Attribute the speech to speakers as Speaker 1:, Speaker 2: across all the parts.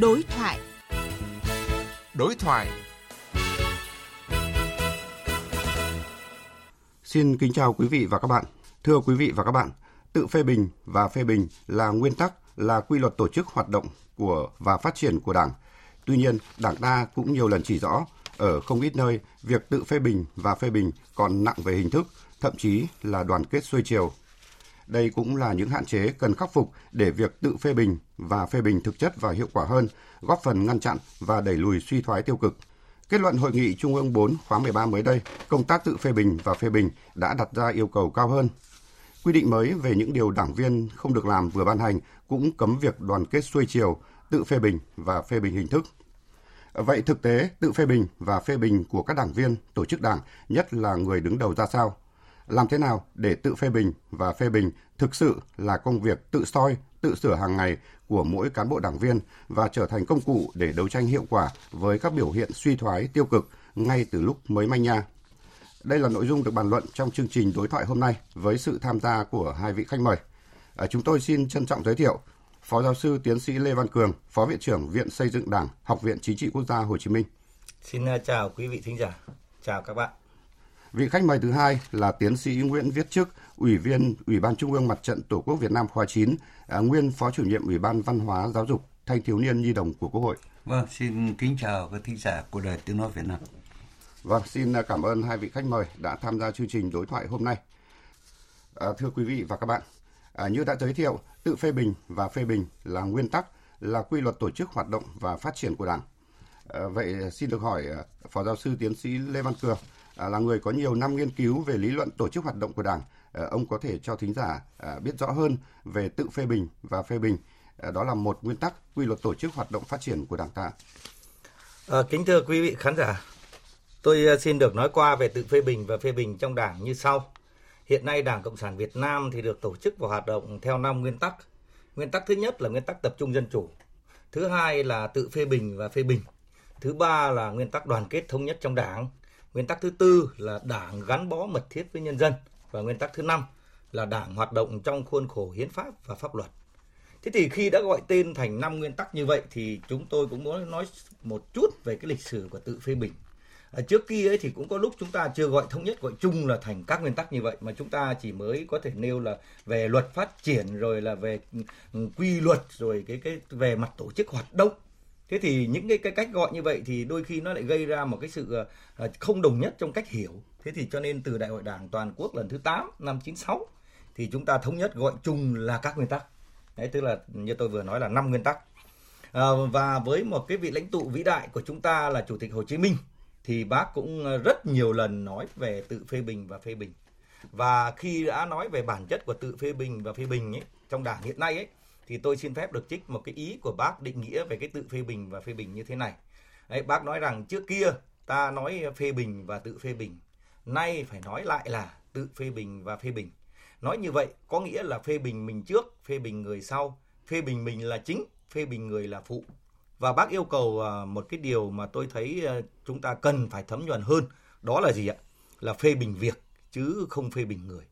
Speaker 1: Đối thoại.
Speaker 2: Đối thoại.
Speaker 3: Xin kính chào quý vị và các bạn. Thưa quý vị và các bạn, tự phê bình và phê bình là nguyên tắc, là quy luật tổ chức hoạt động của và phát triển của Đảng. Tuy nhiên, Đảng ta cũng nhiều lần chỉ rõ, ở không ít nơi, việc tự phê bình và phê bình còn nặng về hình thức, thậm chí là đoàn kết xuôi chiều. Đây cũng là những hạn chế cần khắc phục để việc tự phê bình và phê bình thực chất và hiệu quả hơn, góp phần ngăn chặn và đẩy lùi suy thoái tiêu cực. Kết luận hội nghị Trung ương 4 khóa 13 mới đây, công tác tự phê bình và phê bình đã đặt ra yêu cầu cao hơn. Quy định mới về những điều đảng viên không được làm vừa ban hành cũng cấm việc đoàn kết xuôi chiều, tự phê bình và phê bình hình thức. Vậy thực tế, tự phê bình và phê bình của các đảng viên, tổ chức đảng, nhất là người đứng đầu ra sao? Làm thế nào để tự phê bình và phê bình thực sự là công việc tự soi, tự sửa hàng ngày của mỗi cán bộ đảng viên và trở thành công cụ để đấu tranh hiệu quả với các biểu hiện suy thoái tiêu cực ngay từ lúc mới manh nha. Đây là nội dung được bàn luận trong chương trình đối thoại hôm nay với sự tham gia của hai vị khách mời. À, chúng tôi xin trân trọng giới thiệu Phó giáo sư tiến sĩ Lê Văn Cường, Phó viện trưởng Viện Xây dựng Đảng, Học viện Chính trị Quốc gia Hồ Chí Minh.
Speaker 4: Xin à, chào quý vị thính giả. Chào các bạn.
Speaker 3: Vị khách mời thứ hai là tiến sĩ Nguyễn Viết Chức, Ủy viên Ủy ban Trung ương Mặt trận Tổ quốc Việt Nam khóa 9, à, nguyên Phó chủ nhiệm Ủy ban Văn hóa Giáo dục Thanh thiếu niên Nhi đồng của Quốc hội.
Speaker 5: Vâng, xin kính chào các thính giả của Đài Tiếng nói Việt Nam.
Speaker 3: Vâng, xin à, cảm ơn hai vị khách mời đã tham gia chương trình đối thoại hôm nay. À, thưa quý vị và các bạn, à, như đã giới thiệu, tự phê bình và phê bình là nguyên tắc, là quy luật tổ chức hoạt động và phát triển của Đảng. À, vậy xin được hỏi à, Phó giáo sư tiến sĩ Lê Văn Cường, À, là người có nhiều năm nghiên cứu về lý luận tổ chức hoạt động của Đảng, à, ông có thể cho thính giả à, biết rõ hơn về tự phê bình và phê bình. Đó là một nguyên tắc quy luật tổ chức hoạt động phát triển của Đảng ta.
Speaker 4: À, kính thưa quý vị khán giả, tôi xin được nói qua về tự phê bình và phê bình trong Đảng như sau. Hiện nay Đảng Cộng sản Việt Nam thì được tổ chức và hoạt động theo năm nguyên tắc. Nguyên tắc thứ nhất là nguyên tắc tập trung dân chủ. Thứ hai là tự phê bình và phê bình. Thứ ba là nguyên tắc đoàn kết thống nhất trong Đảng. Nguyên tắc thứ tư là đảng gắn bó mật thiết với nhân dân và nguyên tắc thứ năm là đảng hoạt động trong khuôn khổ hiến pháp và pháp luật. Thế thì khi đã gọi tên thành năm nguyên tắc như vậy thì chúng tôi cũng muốn nói một chút về cái lịch sử của tự phê bình. À, trước kia ấy thì cũng có lúc chúng ta chưa gọi thống nhất gọi chung là thành các nguyên tắc như vậy mà chúng ta chỉ mới có thể nêu là về luật phát triển rồi là về ừ, quy luật rồi cái cái về mặt tổ chức hoạt động thế thì những cái, cái cách gọi như vậy thì đôi khi nó lại gây ra một cái sự ờ, ờ, không đồng nhất trong cách hiểu. Thế thì cho nên từ đại hội đảng toàn quốc lần thứ 8 năm 96 thì chúng ta thống nhất gọi chung là các nguyên tắc. Đấy tức là như tôi vừa nói là năm nguyên tắc. À, và với một cái vị lãnh tụ vĩ đại của chúng ta là chủ tịch hồ chí minh thì bác cũng rất nhiều lần nói về tự phê bình và phê bình. Và khi đã nói về bản chất của tự phê bình và phê bình ấy trong đảng hiện nay ấy thì tôi xin phép được trích một cái ý của bác định nghĩa về cái tự phê bình và phê bình như thế này. Đấy, bác nói rằng trước kia ta nói phê bình và tự phê bình, nay phải nói lại là tự phê bình và phê bình. Nói như vậy có nghĩa là phê bình mình trước, phê bình người sau, phê bình mình là chính, phê bình người là phụ. Và bác yêu cầu à, một cái điều mà tôi thấy à, chúng ta cần phải thấm nhuần hơn, đó là gì ạ? Là phê bình việc chứ không phê bình người.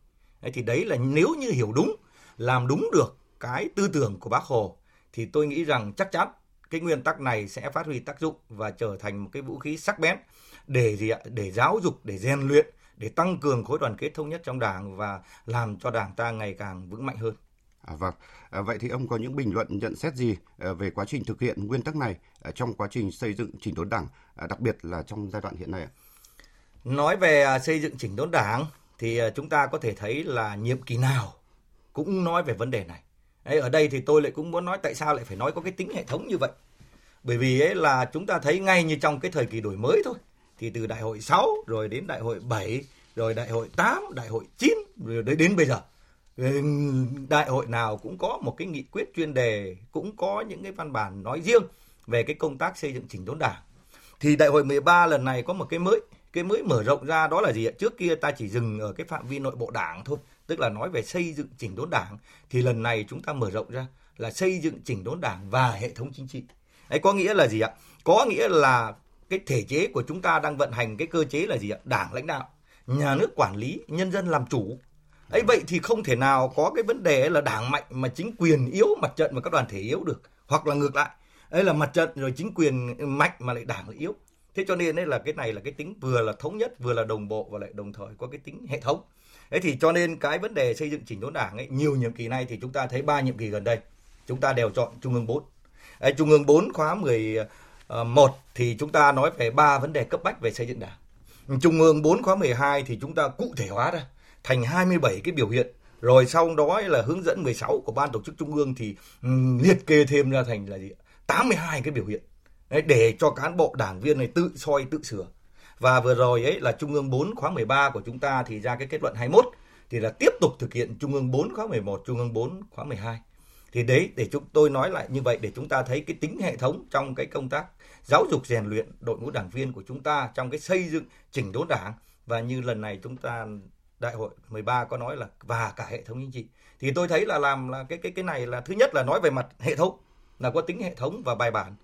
Speaker 4: Đấy, thì đấy là nếu như hiểu đúng, làm đúng được cái tư tưởng của bác Hồ thì tôi nghĩ rằng chắc chắn cái nguyên tắc này sẽ phát huy tác dụng và trở thành một cái vũ khí sắc bén để gì ạ? Để giáo dục, để rèn luyện, để tăng cường khối đoàn kết thống nhất trong Đảng và làm cho Đảng ta ngày càng vững mạnh hơn.
Speaker 3: À, vâng, à, vậy thì ông có những bình luận nhận xét gì à, về quá trình thực hiện nguyên tắc này à, trong quá trình xây dựng chỉnh đốn Đảng, à, đặc biệt là trong giai đoạn hiện nay?
Speaker 4: Nói về à, xây dựng chỉnh đốn Đảng thì à, chúng ta có thể thấy là nhiệm kỳ nào cũng nói về vấn đề này. Đấy, ở đây thì tôi lại cũng muốn nói tại sao lại phải nói có cái tính hệ thống như vậy. Bởi vì ấy là chúng ta thấy ngay như trong cái thời kỳ đổi mới thôi. Thì từ đại hội 6 rồi đến đại hội 7 rồi đại hội 8, đại hội 9 rồi đến, đến bây giờ. Đại hội nào cũng có một cái nghị quyết chuyên đề, cũng có những cái văn bản nói riêng về cái công tác xây dựng chỉnh đốn đảng. Thì đại hội 13 lần này có một cái mới, cái mới mở rộng ra đó là gì ạ? Trước kia ta chỉ dừng ở cái phạm vi nội bộ đảng thôi tức là nói về xây dựng chỉnh đốn đảng, thì lần này chúng ta mở rộng ra là xây dựng chỉnh đốn đảng và hệ thống chính trị. Ấy có nghĩa là gì ạ? Có nghĩa là cái thể chế của chúng ta đang vận hành, cái cơ chế là gì ạ? Đảng lãnh đạo, nhà nước quản lý, nhân dân làm chủ. Ấy vậy thì không thể nào có cái vấn đề là đảng mạnh mà chính quyền yếu mặt trận và các đoàn thể yếu được. Hoặc là ngược lại ấy là mặt trận rồi chính quyền mạnh mà lại đảng lại yếu. Thế cho nên đấy là cái này là cái tính vừa là thống nhất, vừa là đồng bộ và lại đồng thời có cái tính hệ thống thế thì cho nên cái vấn đề xây dựng chỉnh đốn đảng ấy nhiều nhiệm kỳ nay thì chúng ta thấy ba nhiệm kỳ gần đây chúng ta đều chọn trung ương 4 Đấy, trung ương 4 khóa 11 ờ, thì chúng ta nói về ba vấn đề cấp bách về xây dựng đảng. Trung ương 4 khóa 12 thì chúng ta cụ thể hóa ra thành 27 cái biểu hiện. Rồi sau đó là hướng dẫn 16 của ban tổ chức trung ương thì um, liệt kê thêm ra thành là gì 82 cái biểu hiện. Đấy, để cho cán bộ đảng viên này tự soi tự sửa và vừa rồi ấy là trung ương 4 khóa 13 của chúng ta thì ra cái kết luận 21 thì là tiếp tục thực hiện trung ương 4 khóa 11 trung ương 4 khóa 12 thì đấy, để chúng tôi nói lại như vậy để chúng ta thấy cái tính hệ thống trong cái công tác giáo dục rèn luyện đội ngũ đảng viên của chúng ta trong cái xây dựng, chỉnh đốn đảng. Và như lần này chúng ta, đại hội 13 có nói là, và cả hệ thống chính trị. Thì tôi thấy là làm là cái cái cái này là, thứ nhất là nói về mặt hệ thống, là có tính hệ thống và bài bản.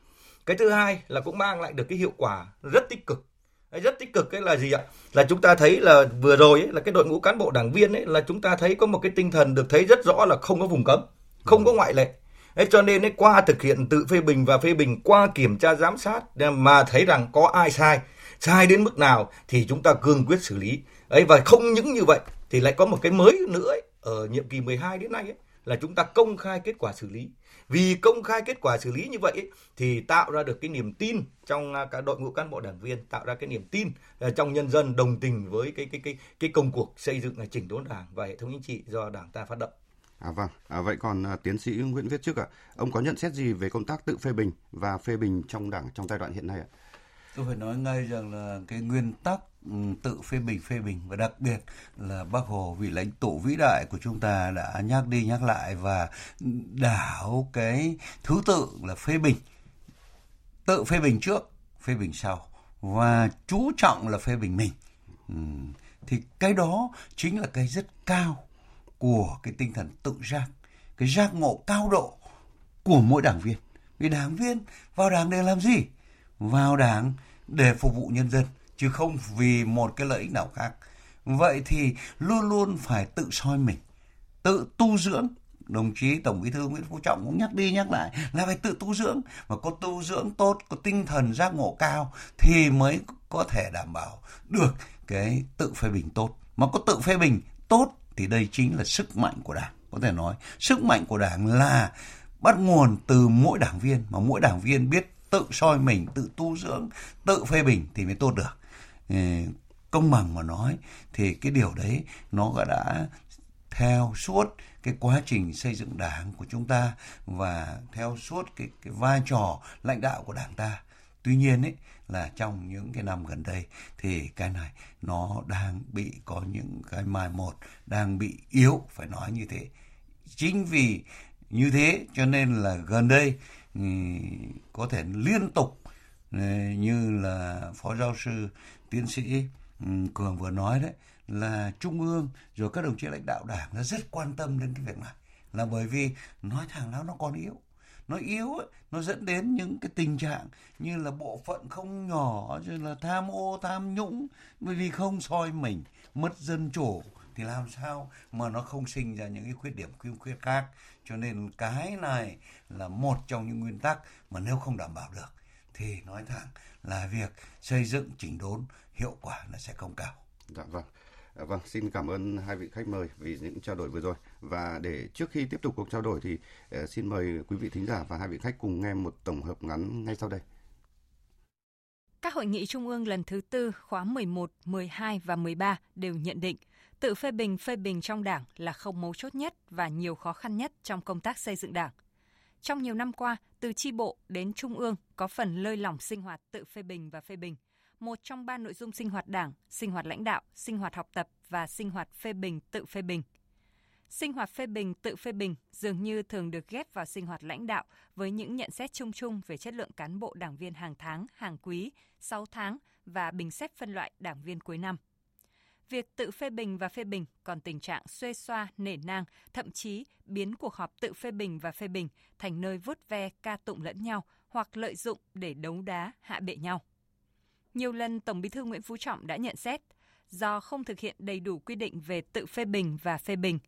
Speaker 4: Cái thứ hai là cũng mang lại được cái hiệu quả rất tích cực rất tích cực cái là gì ạ? Là chúng ta thấy là vừa rồi ấy, là cái đội ngũ cán bộ đảng viên ấy là chúng ta thấy có một cái tinh thần được thấy rất rõ là không có vùng cấm không có ngoại lệ. Thế cho nên ấy, qua thực hiện tự phê bình và phê bình qua kiểm tra giám sát mà thấy rằng có ai sai sai đến mức nào thì chúng ta cương quyết xử lý. Ấy và không những như vậy thì lại có một cái mới nữa ấy, ở nhiệm kỳ 12 đến nay ấy, là chúng ta công khai kết quả xử lý vì công khai kết quả xử lý như vậy ấy, thì tạo ra được cái niềm tin trong à, cả đội ngũ cán bộ đảng viên tạo ra cái niềm tin à, trong nhân dân đồng tình với cái cái cái cái công cuộc xây dựng chỉnh đốn đảng và hệ thống chính trị do đảng ta phát động
Speaker 3: À vâng, à, vậy còn à, tiến sĩ Nguyễn Viết trước ạ, ông có nhận xét gì về công tác tự phê bình và phê bình trong đảng trong giai đoạn hiện nay ạ?
Speaker 5: Tôi phải nói ngay rằng là cái nguyên tắc ừ, tự phê bình phê bình và đặc biệt là bác Hồ, vị lãnh tụ vĩ đại của chúng ta đã nhắc đi nhắc lại và đảo cái thứ tự là phê bình. Tự phê bình trước, phê bình sau và chú trọng là phê bình mình. Ừ, thì cái đó chính là cái rất cao của cái tinh thần tự giác, cái giác ngộ cao độ của mỗi đảng viên. Vì đảng viên vào đảng để làm gì? Vào đảng để phục vụ nhân dân, chứ không vì một cái lợi ích nào khác. Vậy thì luôn luôn phải tự soi mình, tự tu dưỡng. Đồng chí tổng bí thư nguyễn phú trọng cũng nhắc đi nhắc lại là phải tự tu dưỡng. Và có tu dưỡng tốt, có tinh thần giác ngộ cao thì mới có thể đảm bảo được cái tự phê bình tốt. Mà có tự phê bình tốt thì đây chính là sức mạnh của đảng, có thể nói. Sức mạnh của đảng là bắt nguồn từ mỗi đảng viên, mà mỗi đảng viên biết tự soi mình, tự tu dưỡng, tự phê bình thì mới tốt được. Ờ, công bằng mà nói thì cái điều đấy nó đã theo suốt cái quá trình xây dựng đảng của chúng ta và theo suốt cái cái vai trò lãnh đạo của đảng ta. Tuy nhiên ấy, là trong những cái năm gần đây thì cái này nó đang bị có những cái mai một đang bị yếu, phải nói như thế. Chính vì như thế cho nên là gần đây Ừ, có thể liên tục ừ, như là phó giáo sư tiến sĩ ừ, cường vừa nói đấy là trung ương rồi các đồng chí lãnh đạo đảng đã rất quan tâm đến cái việc này. Là bởi vì nói thẳng nó nó còn yếu. Nó yếu ấy, nó dẫn đến những cái tình trạng như là bộ phận không nhỏ rồi là tham ô tham nhũng. Bởi vì không soi mình mất dân chủ thì làm sao mà nó không sinh ra những cái khuyết điểm khiếm khuyết khác? Cho nên cái này là một trong những nguyên tắc mà nếu không đảm bảo được thì nói thẳng là việc xây dựng chỉnh đốn hiệu quả là sẽ không cao.
Speaker 3: Dạ vâng. À, vâng, xin cảm ơn hai vị khách mời vì những trao đổi vừa rồi. Và để trước khi tiếp tục cuộc trao đổi thì uh, xin mời quý vị thính giả và hai vị khách cùng nghe một tổng hợp ngắn ngay sau đây.
Speaker 1: Các hội nghị trung ương lần thứ tư khóa 11, 12 và 13 đều nhận định tự phê bình phê bình trong đảng là không mấu chốt nhất và nhiều khó khăn nhất trong công tác xây dựng đảng. Trong nhiều năm qua, từ chi bộ đến trung ương có phần lơi lỏng sinh hoạt tự phê bình và phê bình – một trong ba nội dung sinh hoạt đảng, sinh hoạt lãnh đạo, sinh hoạt học tập và sinh hoạt phê bình tự phê bình. Sinh hoạt phê bình tự phê bình dường như thường được ghép vào sinh hoạt lãnh đạo với những nhận xét chung chung về chất lượng cán bộ đảng viên hàng tháng, hàng quý, 6 tháng và bình xét phân loại đảng viên cuối năm. Việc tự phê bình và phê bình còn tình trạng xuê xoa, nể nang, thậm chí biến cuộc họp tự phê bình và phê bình thành nơi vút ve ca tụng lẫn nhau hoặc lợi dụng để đấu đá, hạ bệ nhau. Nhiều lần Tổng Bí thư Nguyễn Phú Trọng đã nhận xét, do không thực hiện đầy đủ quy định về tự phê bình và phê bình,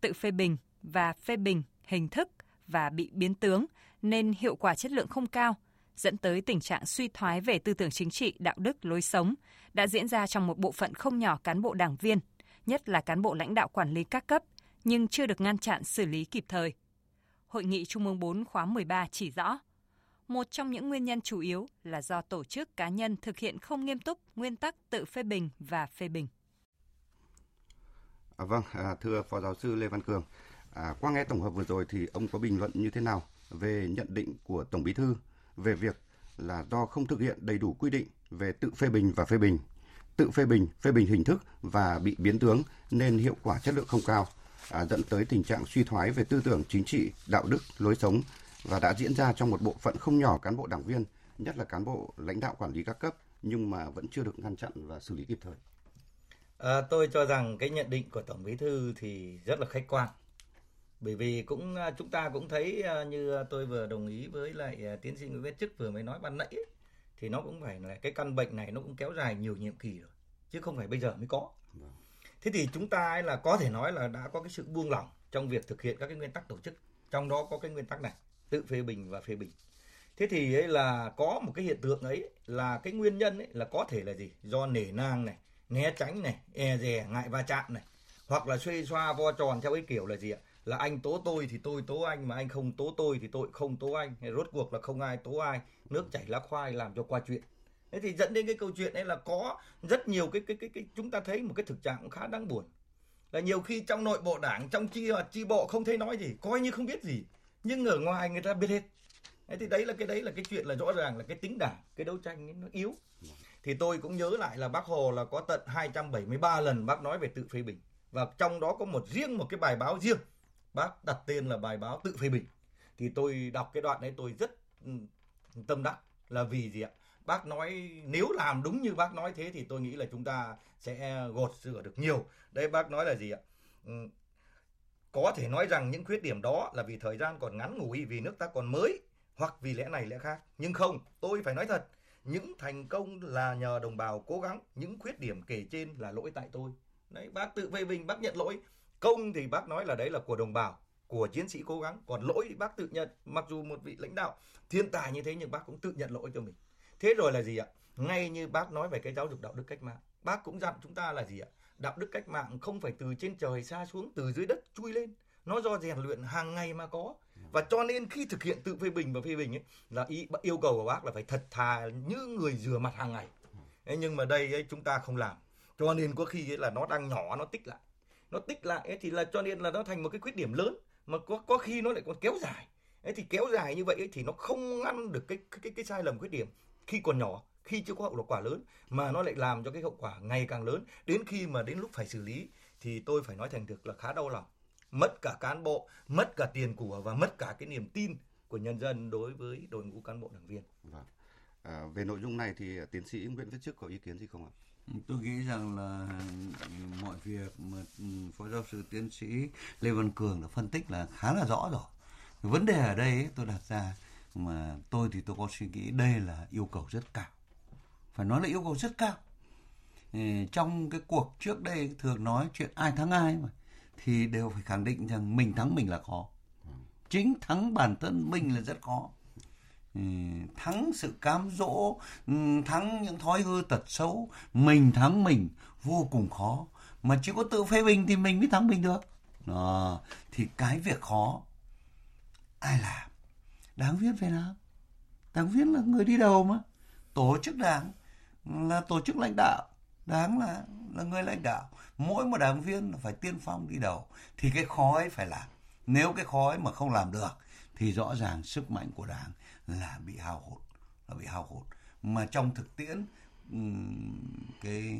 Speaker 1: tự phê bình và phê bình hình thức và bị biến tướng nên hiệu quả chất lượng không cao, dẫn tới tình trạng suy thoái về tư tưởng chính trị, đạo đức, lối sống đã diễn ra trong một bộ phận không nhỏ cán bộ đảng viên, nhất là cán bộ lãnh đạo quản lý các cấp, nhưng chưa được ngăn chặn xử lý kịp thời. Hội nghị Trung ương 4 khóa 13 chỉ rõ, một trong những nguyên nhân chủ yếu là do tổ chức cá nhân thực hiện không nghiêm túc nguyên tắc tự phê bình và phê bình.
Speaker 3: À, vâng, à, thưa Phó Giáo sư Lê Văn Cường, à, qua nghe tổng hợp vừa rồi thì ông có bình luận như thế nào về nhận định của Tổng Bí thư về việc là do không thực hiện đầy đủ quy định về tự phê bình và phê bình, tự phê bình, phê bình hình thức và bị biến tướng nên hiệu quả chất lượng không cao, à, dẫn tới tình trạng suy thoái về tư tưởng chính trị, đạo đức, lối sống và đã diễn ra trong một bộ phận không nhỏ cán bộ đảng viên, nhất là cán bộ lãnh đạo quản lý các cấp nhưng mà vẫn chưa được ngăn chặn và xử lý kịp thời.
Speaker 4: À, tôi cho rằng cái nhận định của Tổng Bí thư thì rất là khách quan. Bởi vì cũng à, chúng ta cũng thấy à, như tôi vừa đồng ý với lại à, tiến sĩ Nguyễn Viết Chức vừa mới nói ban nãy ấy, thì nó cũng phải là cái căn bệnh này nó cũng kéo dài nhiều nhiệm kỳ rồi chứ không phải bây giờ mới có. Vâng. Thế thì chúng ta ấy là có thể nói là đã có cái sự buông lỏng trong việc thực hiện các cái nguyên tắc tổ chức. Trong đó có cái nguyên tắc này, tự phê bình và phê bình. Thế thì ấy là có một cái hiện tượng ấy là cái nguyên nhân ấy là có thể là gì? Do nể nang này, né tránh này, e dè, ngại va chạm này, hoặc là xuê xoa vo tròn theo cái kiểu là gì ạ? Là anh tố tôi thì tôi tố anh mà anh không tố tôi thì tôi không tố anh. Rốt cuộc là không ai tố ai, nước chảy lá khoai làm cho qua chuyện. Thế thì dẫn đến cái câu chuyện ấy là có rất nhiều cái cái cái, cái chúng ta thấy một cái thực trạng cũng khá đáng buồn. Là nhiều khi trong nội bộ đảng, trong chi chi bộ không thấy nói gì, coi như không biết gì. Nhưng ở ngoài người ta biết hết. Thế thì đấy là cái đấy là cái chuyện là rõ ràng là cái tính đảng, cái đấu tranh ấy nó yếu thì tôi cũng nhớ lại là bác Hồ là có tận 273 lần bác nói về tự phê bình và trong đó có một riêng một cái bài báo riêng bác đặt tên là bài báo tự phê bình. Thì tôi đọc cái đoạn đấy tôi rất ừ, tâm đắc là vì gì ạ? Bác nói, nếu làm đúng như bác nói thế thì tôi nghĩ là chúng ta sẽ gột rửa được nhiều. Đây bác nói là gì ạ? Ừ, có thể nói rằng những khuyết điểm đó là vì thời gian còn ngắn ngủi, vì nước ta còn mới, hoặc vì lẽ này lẽ khác. Nhưng không, tôi phải nói thật, những thành công là nhờ đồng bào cố gắng. Những khuyết điểm kể trên là lỗi tại tôi. Đấy, bác tự phê bình, bác nhận lỗi công thì bác nói là đấy là của đồng bào của chiến sĩ cố gắng. Còn lỗi thì bác tự nhận mặc dù một vị lãnh đạo thiên tài như thế nhưng bác cũng tự nhận lỗi cho mình. Thế rồi là gì ạ? Ngay như bác nói về cái giáo dục đạo đức cách mạng bác cũng dặn chúng ta là gì ạ? Đạo đức cách mạng không phải từ trên trời xa xuống từ dưới đất chui lên. Nó do rèn luyện hàng ngày mà có. Và cho nên khi thực hiện tự phê bình và phê bình ấy là ý, yêu cầu của bác là phải thật thà như người rửa mặt hàng ngày. Nhưng mà đây ấy, chúng ta không làm. Cho nên có khi ấy là nó đang nhỏ nó tích lại nó tích lại ấy, thì là cho nên là nó thành một cái khuyết điểm lớn mà có có khi nó lại còn kéo dài ấy thì kéo dài như vậy ấy, thì nó không ngăn được cái cái cái, cái sai lầm khuyết điểm khi còn nhỏ khi chưa có hậu quả lớn mà nó lại làm cho cái hậu quả ngày càng lớn đến khi mà đến lúc phải xử lý thì tôi phải nói thành thực là khá đau lòng mất cả cán bộ, mất cả tiền của và mất cả cái niềm tin của nhân dân đối với đội ngũ cán bộ đảng viên.
Speaker 3: Vâng. À, về nội dung này thì tiến sĩ Nguyễn Viết Chức có ý kiến gì không ạ?
Speaker 5: Tôi nghĩ rằng là mọi việc mà Phó giáo sư tiến sĩ Lê Văn Cường đã phân tích là khá là rõ rồi. Vấn đề ở đây ấy, tôi đặt ra mà tôi thì tôi có suy nghĩ đây là yêu cầu rất cao. Phải nói là yêu cầu rất cao. Ờ, trong cái cuộc trước đây thường nói chuyện ai thắng ai mà thì đều phải khẳng định rằng mình thắng mình là khó chính thắng bản thân mình là rất khó Ừ, thắng sự cám dỗ ừ, thắng những thói hư tật xấu mình thắng mình vô cùng khó. Mà chỉ có tự phê bình thì mình mới thắng mình được. À, thì cái việc khó ai làm? Đáng viết phải làm. Đáng viết là người đi đầu mà. Tổ chức đảng là tổ chức lãnh đạo. Đáng là là người lãnh đạo. Mỗi một đảng viên phải tiên phong đi đầu. Thì cái khó ấy phải làm. Nếu cái khó ấy mà không làm được thì rõ ràng sức mạnh của đảng là bị hao hụt là bị hao hụt. Mà trong thực tiễn cái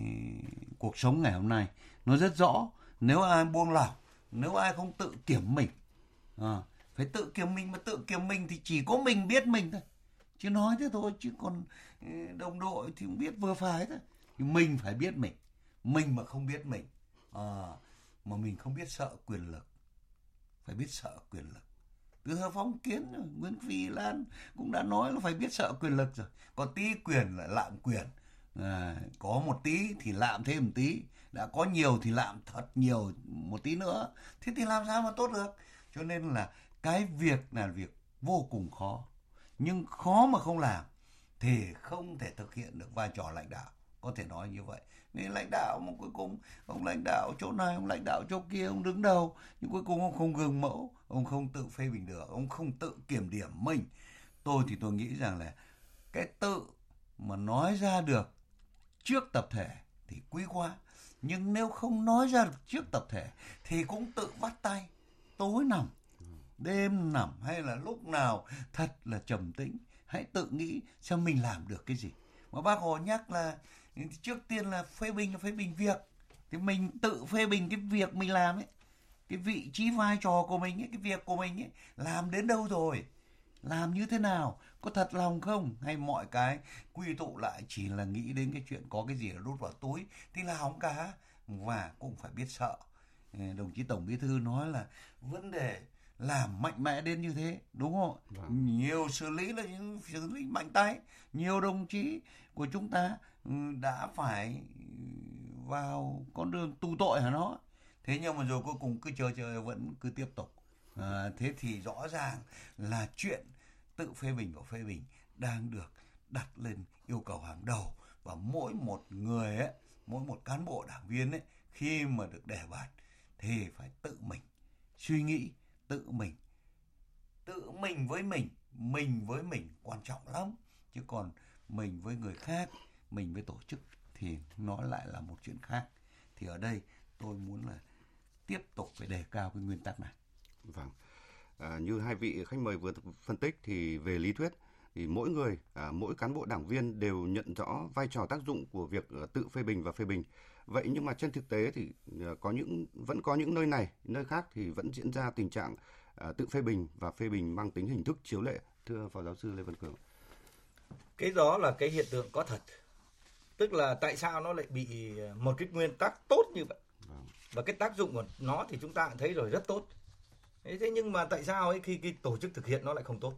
Speaker 5: cuộc sống ngày hôm nay nó rất rõ. Nếu ai buông lỏng nếu ai không tự kiểm mình à, phải tự kiểm mình mà tự kiểm mình thì chỉ có mình biết mình thôi. Chứ nói thế thôi chứ còn ừ, đồng đội thì cũng biết vừa phải thôi. Mình phải biết mình mình mà không biết mình à, mà mình không biết sợ quyền lực phải biết sợ quyền lực từ thời phong kiến nguyễn phi lan cũng đã nói là phải biết sợ quyền lực rồi. Còn tí quyền là lạm quyền. À, có một tí thì lạm thêm một tí. Đã có nhiều thì lạm thật nhiều một tí nữa. Thế thì làm sao mà tốt được? Cho nên là cái việc là việc vô cùng khó. Nhưng khó mà không làm thì không thể thực hiện được vai trò lãnh đạo có thể nói như vậy. Vì lãnh đạo mà cuối cùng ông lãnh đạo chỗ này, ông lãnh đạo chỗ kia, ông đứng đầu, nhưng cuối cùng ông không gương mẫu, ông không tự phê bình được, ông không tự kiểm điểm mình. Tôi thì tôi nghĩ rằng là cái tự mà nói ra được trước tập thể thì quý quá. Nhưng nếu không nói ra được trước tập thể thì cũng tự bắt tay tối nằm, đêm nằm, hay là lúc nào thật là trầm tĩnh. Hãy tự nghĩ xem mình làm được cái gì. Mà bác hồ nhắc là trước tiên là phê bình là phê bình việc. Thì mình tự phê bình cái việc mình làm ấy cái vị trí vai trò của mình ấy cái việc của mình ấy làm đến đâu rồi làm như thế nào có thật lòng không? Hay mọi cái quy tụ lại chỉ là nghĩ đến cái chuyện có cái gì là đút vào túi thì là hỏng cả. Và cũng phải biết sợ. Đồng chí tổng bí thư nói là vấn đề làm mạnh mẽ đến như thế đúng không? Vâng. nhiều xử lý là những xử lý mạnh tay. Nhiều đồng chí của chúng ta Ừ, đã phải vào con đường tù tội hả nó? Thế nhưng mà rồi cuối cùng cứ chờ chờ vẫn cứ tiếp tục. À, thế thì rõ ràng là chuyện tự phê bình và phê bình đang được đặt lên yêu cầu hàng đầu. Và mỗi một người ấy, mỗi một cán bộ đảng viên ấy khi mà được đề bạt thì phải tự mình suy nghĩ tự mình tự mình với mình mình với mình quan trọng lắm. Chứ còn mình với người khác mình với tổ chức thì nó lại là một chuyện khác. Thì ở đây tôi muốn là tiếp tục phải đề cao cái nguyên tắc này.
Speaker 3: Vâng. À, như hai vị khách mời vừa phân tích thì về lý thuyết thì mỗi người à, mỗi cán bộ đảng viên đều nhận rõ vai trò tác dụng của việc à, tự phê bình và phê bình. Vậy nhưng mà trên thực tế thì à, có những vẫn có những nơi này nơi khác thì vẫn diễn ra tình trạng à, tự phê bình và phê bình mang tính hình thức chiếu lệ. Thưa phó giáo sư lê văn cường.
Speaker 4: Cái đó là cái hiện tượng có thật tức là tại sao nó lại bị một cái nguyên tắc tốt như vậy? Vâng. và cái tác dụng của nó thì chúng ta thấy rồi rất tốt. Thế nhưng mà tại sao ấy khi cái tổ chức thực hiện nó lại không tốt?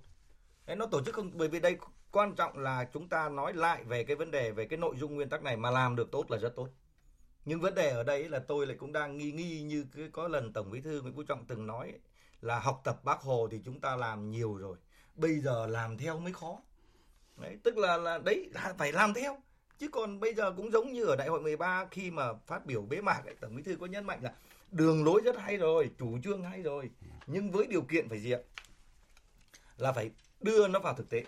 Speaker 4: Đấy, nó tổ chức không bởi vì đây quan trọng là chúng ta nói lại về cái vấn đề về cái nội dung nguyên tắc này mà làm được tốt là rất tốt. Nhưng vấn đề ở đây là tôi lại cũng đang nghi nghi như cái có lần tổng bí thư nguyễn phú trọng từng nói ấy, là học tập bác hồ thì chúng ta làm nhiều rồi bây giờ làm theo mới khó. Đấy tức là là đấy phải làm theo chứ còn bây giờ cũng giống như ở đại hội 13 khi mà phát biểu bế mạc ấy, tổng bí thư có nhấn mạnh là đường lối rất hay rồi chủ trương hay rồi nhưng với điều kiện phải gì ạ? Là phải đưa nó vào thực tế.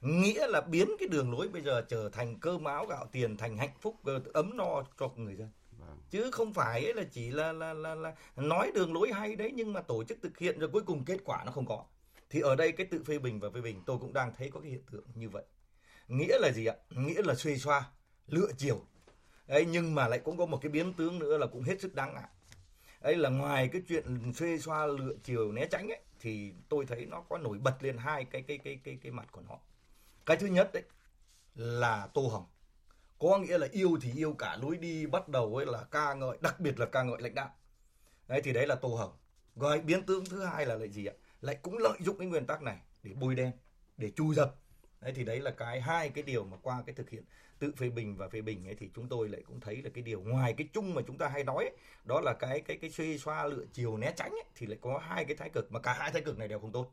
Speaker 4: Nghĩa là biến cái đường lối bây giờ trở thành cơm áo gạo tiền thành hạnh phúc ờ, ấm no cho người dân. Vâng. chứ không phải là chỉ là, là là là nói đường lối hay đấy nhưng mà tổ chức thực hiện rồi cuối cùng kết quả nó không có. Thì ở đây cái tự phê bình và phê bình tôi cũng đang thấy có cái hiện tượng như vậy nghĩa là gì ạ? Nghĩa là xuê xoa, lựa chiều. Ấy, nhưng mà lại cũng có một cái biến tướng nữa là cũng hết sức đáng ngại. Ấy là ngoài cái chuyện xuê xoa, lựa chiều, né tránh ấy, thì tôi thấy nó có nổi bật lên hai cái cái cái cái cái mặt của nó. Cái thứ nhất đấy là tô hồng. Có nghĩa là yêu thì yêu cả lối đi, bắt đầu ấy là ca ngợi, đặc biệt là ca ngợi lãnh đạo. Đấy thì đấy là tô hồng. Rồi, biến tướng thứ hai là lại gì ạ? Lại cũng lợi dụng cái nguyên tắc này để bôi đen, để chui dập đấy thì đấy là cái hai cái điều mà qua cái thực hiện tự phê bình và phê bình ấy thì chúng tôi lại cũng thấy là cái điều ngoài cái chung mà chúng ta hay nói ấy, đó là cái cái cái suy xoa lựa chiều né tránh ấy, thì lại có hai cái thái cực mà cả hai thái cực này đều không tốt.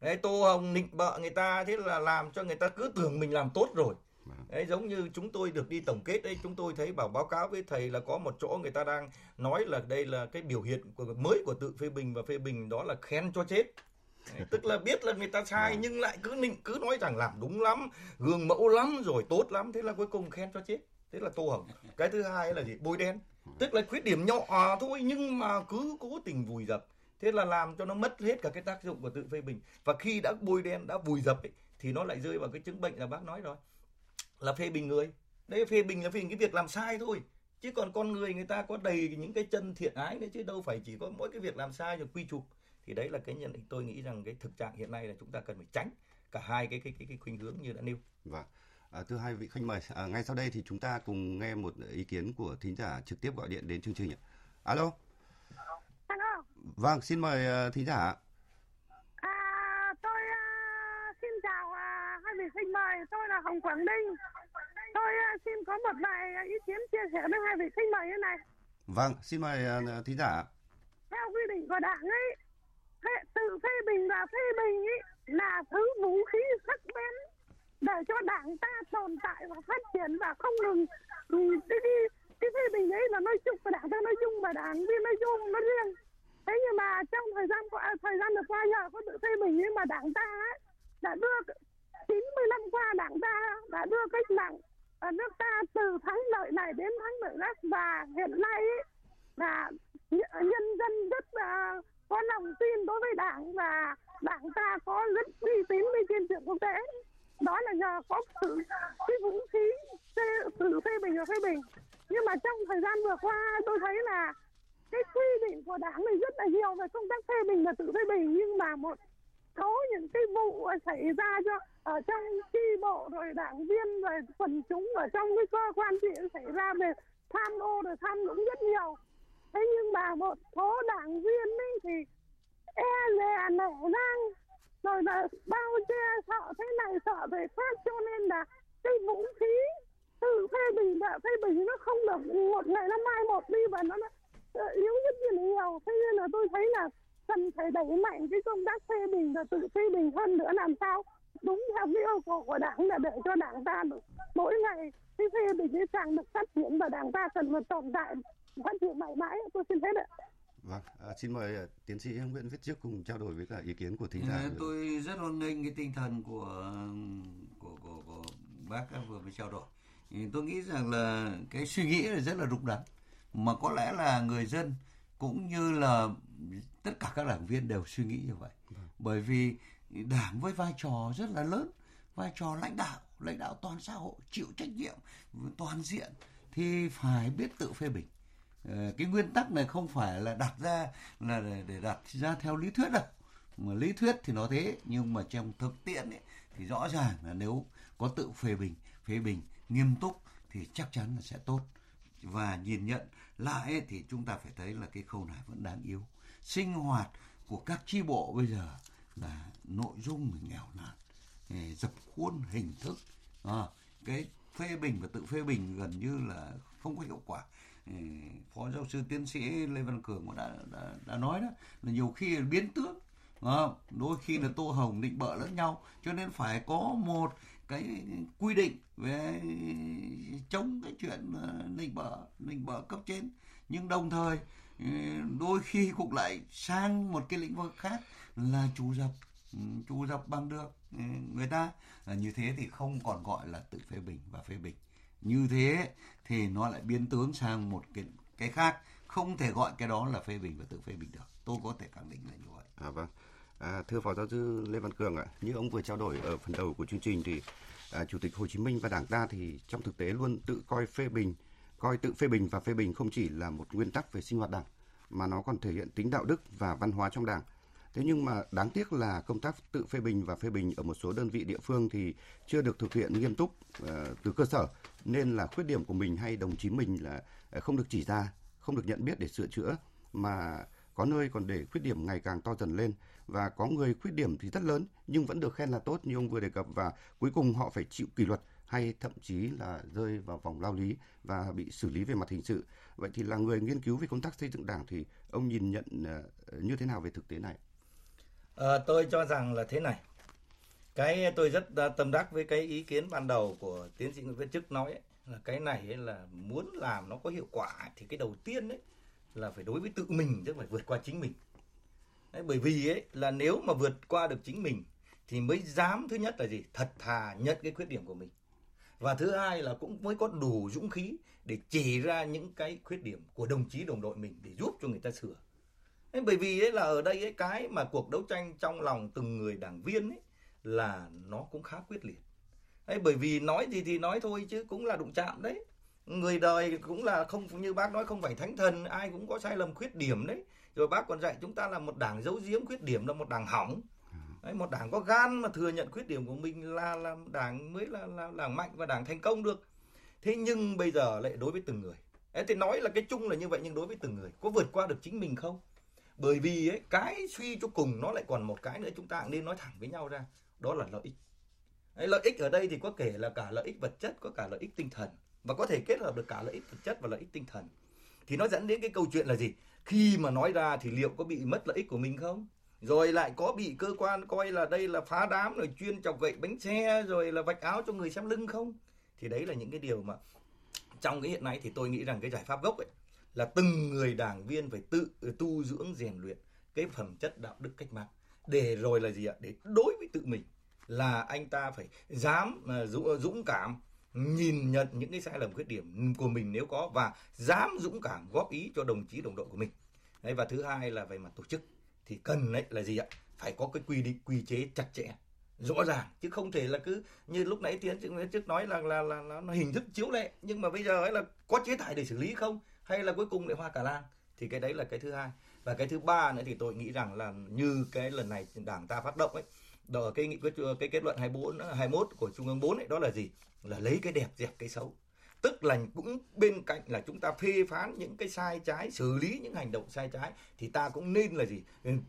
Speaker 4: Đấy tô hồng nịnh bợ người ta thế là làm cho người ta cứ tưởng mình làm tốt rồi. Vâng. đấy giống như chúng tôi được đi tổng kết đấy chúng tôi thấy bảo báo cáo với thầy là có một chỗ người ta đang nói là đây là cái biểu hiện của mới của tự phê bình và phê bình đó là khen cho chết tức là biết là người ta sai vâng. nhưng lại cứ nịnh cứ nói rằng làm đúng lắm gương mẫu lắm rồi tốt lắm thế là cuối cùng khen cho chết. Thế là tô hồng. Cái thứ hai là gì? Bôi đen. Tức là khuyết điểm nhỏ thôi nhưng mà cứ cố tình vùi dập. Thế là làm cho nó mất hết cả cái tác dụng của tự phê bình. Và khi đã bôi đen đã vùi dập ấy, thì nó lại rơi vào cái chứng bệnh là bác nói rồi. Là phê bình người. Đấy phê bình là phê bình cái việc làm sai thôi. Chứ còn con người người ta có đầy những cái chân thiện ái đấy chứ đâu phải chỉ có mỗi cái việc làm sai rồi quy chụp thì đấy là cái nhận định tôi nghĩ rằng cái thực trạng hiện nay là chúng ta cần phải tránh cả hai cái cái cái, cái khuynh hướng như đã nêu.
Speaker 3: Vâng. À, thưa hai vị khách mời, à, ngay sau đây thì chúng ta cùng nghe một ý kiến của thính giả trực tiếp gọi điện đến chương trình. Alo.
Speaker 6: Alo.
Speaker 3: Vâng, xin mời uh, thính giả.
Speaker 6: À, tôi uh, xin chào uh, hai vị khách mời, tôi là Hồng Quảng Ninh. Tôi uh, xin có một vài ý kiến chia sẻ với hai vị khách mời như này.
Speaker 3: Vâng, xin mời uh, thính giả
Speaker 6: theo quy định của đảng ấy phê, tự phê bình và phê bình ý là thứ vũ khí sắc bén để cho đảng ta tồn tại và phát triển và không ngừng. Ừ, đi đi cái phê bình ấy là nói chung và đảng ta nói chung và đảng viên nói chung nói riêng. Thế nhưng mà trong thời gian qua thời gian vừa qua nhờ có tự phê bình nhưng mà đảng ta ấy, đã đưa 90 năm qua đảng ta đã đưa cách mạng ở nước ta từ thắng lợi này đến thắng lợi khác. Và hiện nay ấy, là nhân dân rất là có lòng tin đối với đảng và đảng ta có rất uy tín với trên trường quốc tế. Đó là nhờ có sự cái vũ khí sự phê bình và phê bình. Nhưng mà trong thời gian vừa qua, tôi thấy là cái quy định của đảng này rất là nhiều về công tác phê bình và tự phê bình. Nhưng mà một số những cái vụ xảy ra cho, ở trong chi bộ rồi đảng viên rồi quần chúng ở trong cái cơ quan chuyện xảy ra về tham ô rồi tham nhũng rất nhiều thế nhưng mà một số đảng viên ấy thì e lè nể nang rồi là bao che sợ thế này sợ về khác, cho nên là cái vũ khí tự phê bình và phê bình nó không được một ngày nó mai một đi và nó ờ, yếu nhất như nhiều. Thế nên là tôi thấy là cần phải đẩy mạnh cái công tác phê bình và tự phê bình hơn nữa, làm sao đúng theo cái yêu cầu của đảng là để cho đảng ta được mỗi ngày cái phê bình cái càng được phát triển và đảng ta cần phải tồn tại phát triển mãi mãi tôi xin hết ạ
Speaker 3: Vâng, à, xin mời à, tiến sĩ Nguyễn Viết Trước cùng trao đổi với cả ý kiến của thính giả.
Speaker 5: Tôi rất hoan nghênh cái tinh thần của của của, của bác vừa mới trao đổi. Tôi nghĩ rằng là cái suy nghĩ là rất là đúng đắn mà có lẽ là người dân cũng như là tất cả các đảng viên đều suy nghĩ như vậy. Vâng. Bởi vì đảng với vai trò rất là lớn, vai trò lãnh đạo, lãnh đạo toàn xã hội, chịu trách nhiệm toàn diện thì phải biết tự phê bình Ờ, cái nguyên tắc này không phải là đặt ra là để, để đặt ra theo lý thuyết đâu. Mà lý thuyết thì nó thế nhưng mà trong thực tiễn ấy, thì rõ ràng là nếu có tự phê bình phê bình nghiêm túc thì chắc chắn là sẽ tốt. Và nhìn nhận lại ấy, thì chúng ta phải thấy là cái khâu này vẫn đáng yếu sinh hoạt của các chi bộ bây giờ là nội dung nghèo nàn ờ, dập khuôn hình thức. À, cái phê bình và tự phê bình gần như là không có hiệu quả. Ừ, phó giáo sư tiến sĩ lê văn cường cũng đã đã, đã nói đó là nhiều khi là biến tướng à, đôi khi là tô hồng định bợ lẫn nhau cho nên phải có một cái quy định về chống cái chuyện ờ, định bợ định bợ cấp trên. Nhưng đồng thời ừ, đôi khi cũng lại sang một cái lĩnh vực khác là chủ dập ừ, chủ dập bằng được người ta. Là như thế thì không còn gọi là tự phê bình và phê bình. Như thế thì nó lại biến tướng sang một cái cái khác. Không thể gọi cái đó là phê bình và tự phê bình được. Tôi có thể khẳng định là như vậy.
Speaker 3: À vâng. À, thưa phó giáo sư lê văn cường ạ như ông vừa trao đổi ở phần đầu của chương trình thì à, chủ tịch hồ chí minh và đảng ta thì trong thực tế luôn tự coi phê bình coi tự phê bình và phê bình không chỉ là một nguyên tắc về sinh hoạt đảng mà nó còn thể hiện tính đạo đức và văn hóa trong đảng. Thế nhưng mà đáng tiếc là công tác tự phê bình và phê bình ở một số đơn vị địa phương thì chưa được thực hiện nghiêm túc uh, từ cơ sở nên là khuyết điểm của mình hay đồng chí mình là à, không được chỉ ra, không được nhận biết để sửa chữa mà có nơi còn để khuyết điểm ngày càng to dần lên và có người khuyết điểm thì rất lớn nhưng vẫn được khen là tốt như ông vừa đề cập và cuối cùng họ phải chịu kỷ luật hay thậm chí là rơi vào vòng lao lý và bị xử lý về mặt hình sự. Vậy thì là người nghiên cứu về công tác xây dựng đảng thì ông nhìn nhận à, như thế nào về thực tế này?
Speaker 4: À, tôi cho rằng là thế này. Cái tôi rất à, tâm đắc với cái ý kiến ban đầu của tiến sĩ Nguyễn Viết Chức nói ấy, là cái này ấy là muốn làm nó có hiệu quả thì cái đầu tiên đấy là phải đối với tự mình chứ phải vượt qua chính mình. Đấy, bởi vì ấy là nếu mà vượt qua được chính mình thì mới dám thứ nhất là gì? Thật thà nhận cái khuyết điểm của mình. Và thứ hai là cũng mới có đủ dũng khí để chỉ ra những cái khuyết điểm của đồng chí đồng đội mình để giúp cho người ta sửa. Thế bởi vì ấy là ở đây ấy, cái mà cuộc đấu tranh trong lòng từng người đảng viên ấy là nó cũng khá quyết liệt. ấy bởi vì nói gì thì nói thôi chứ cũng là đụng chạm đấy. Người đời cũng là không như bác nói không phải thánh thần, ai cũng có sai lầm khuyết điểm đấy. Rồi bác còn dạy chúng ta là một đảng giấu giếm khuyết điểm là một đảng hỏng. Đấy, một đảng có gan mà thừa nhận khuyết điểm của mình là là đảng mới là, là đảng mạnh và đảng thành công được. Thế nhưng bây giờ lại đối với từng người. ấy thì nói là cái chung là như vậy nhưng đối với từng người có vượt qua được chính mình không? bởi vì ấy, cái suy cho cùng nó lại còn một cái nữa chúng ta nên nói thẳng với nhau ra đó là lợi ích. Đấy, lợi ích ở đây thì có kể là cả lợi ích vật chất có cả lợi ích tinh thần. Và có thể kết hợp được cả lợi ích vật chất và lợi ích tinh thần. Thì nó dẫn đến cái câu chuyện là gì? Khi mà nói ra thì liệu có bị mất lợi ích của mình không? Rồi lại có bị cơ quan coi là đây là phá đám rồi chuyên chọc gậy bánh xe rồi là vạch áo cho người xem lưng không? Thì đấy là những cái điều mà trong cái hiện nay thì tôi nghĩ rằng cái giải pháp gốc ấy là từng người đảng viên phải tự tu dưỡng rèn luyện cái phẩm chất đạo đức cách mạng để rồi là gì ạ? Để đối với tự mình là anh ta phải dám à, dũng cảm nhìn nhận những cái sai lầm khuyết điểm của mình nếu có và dám dũng cảm góp ý cho đồng chí đồng đội của mình. Đấy và thứ hai là về mặt tổ chức thì cần đấy là gì ạ? Phải có cái quy định quy chế chặt chẽ rõ ràng chứ không thể là cứ như lúc nãy tiến trước nói là là là, là nó hình thức chiếu lệ nhưng mà bây giờ ấy là có chế tài để xử lý không? Hay là cuối cùng lại hoa cả lan? Thì cái đấy là cái thứ hai và cái thứ ba nữa thì tôi nghĩ rằng là như cái lần này đảng ta phát động ấy, đó, cái nghị quyết, cái kết luận 24 21 của trung ương 4 ấy, đó là gì? Là lấy cái đẹp dẹp cái xấu. Tức là cũng bên cạnh là chúng ta phê phán những cái sai trái, xử lý những hành động sai trái, thì ta cũng nên là gì?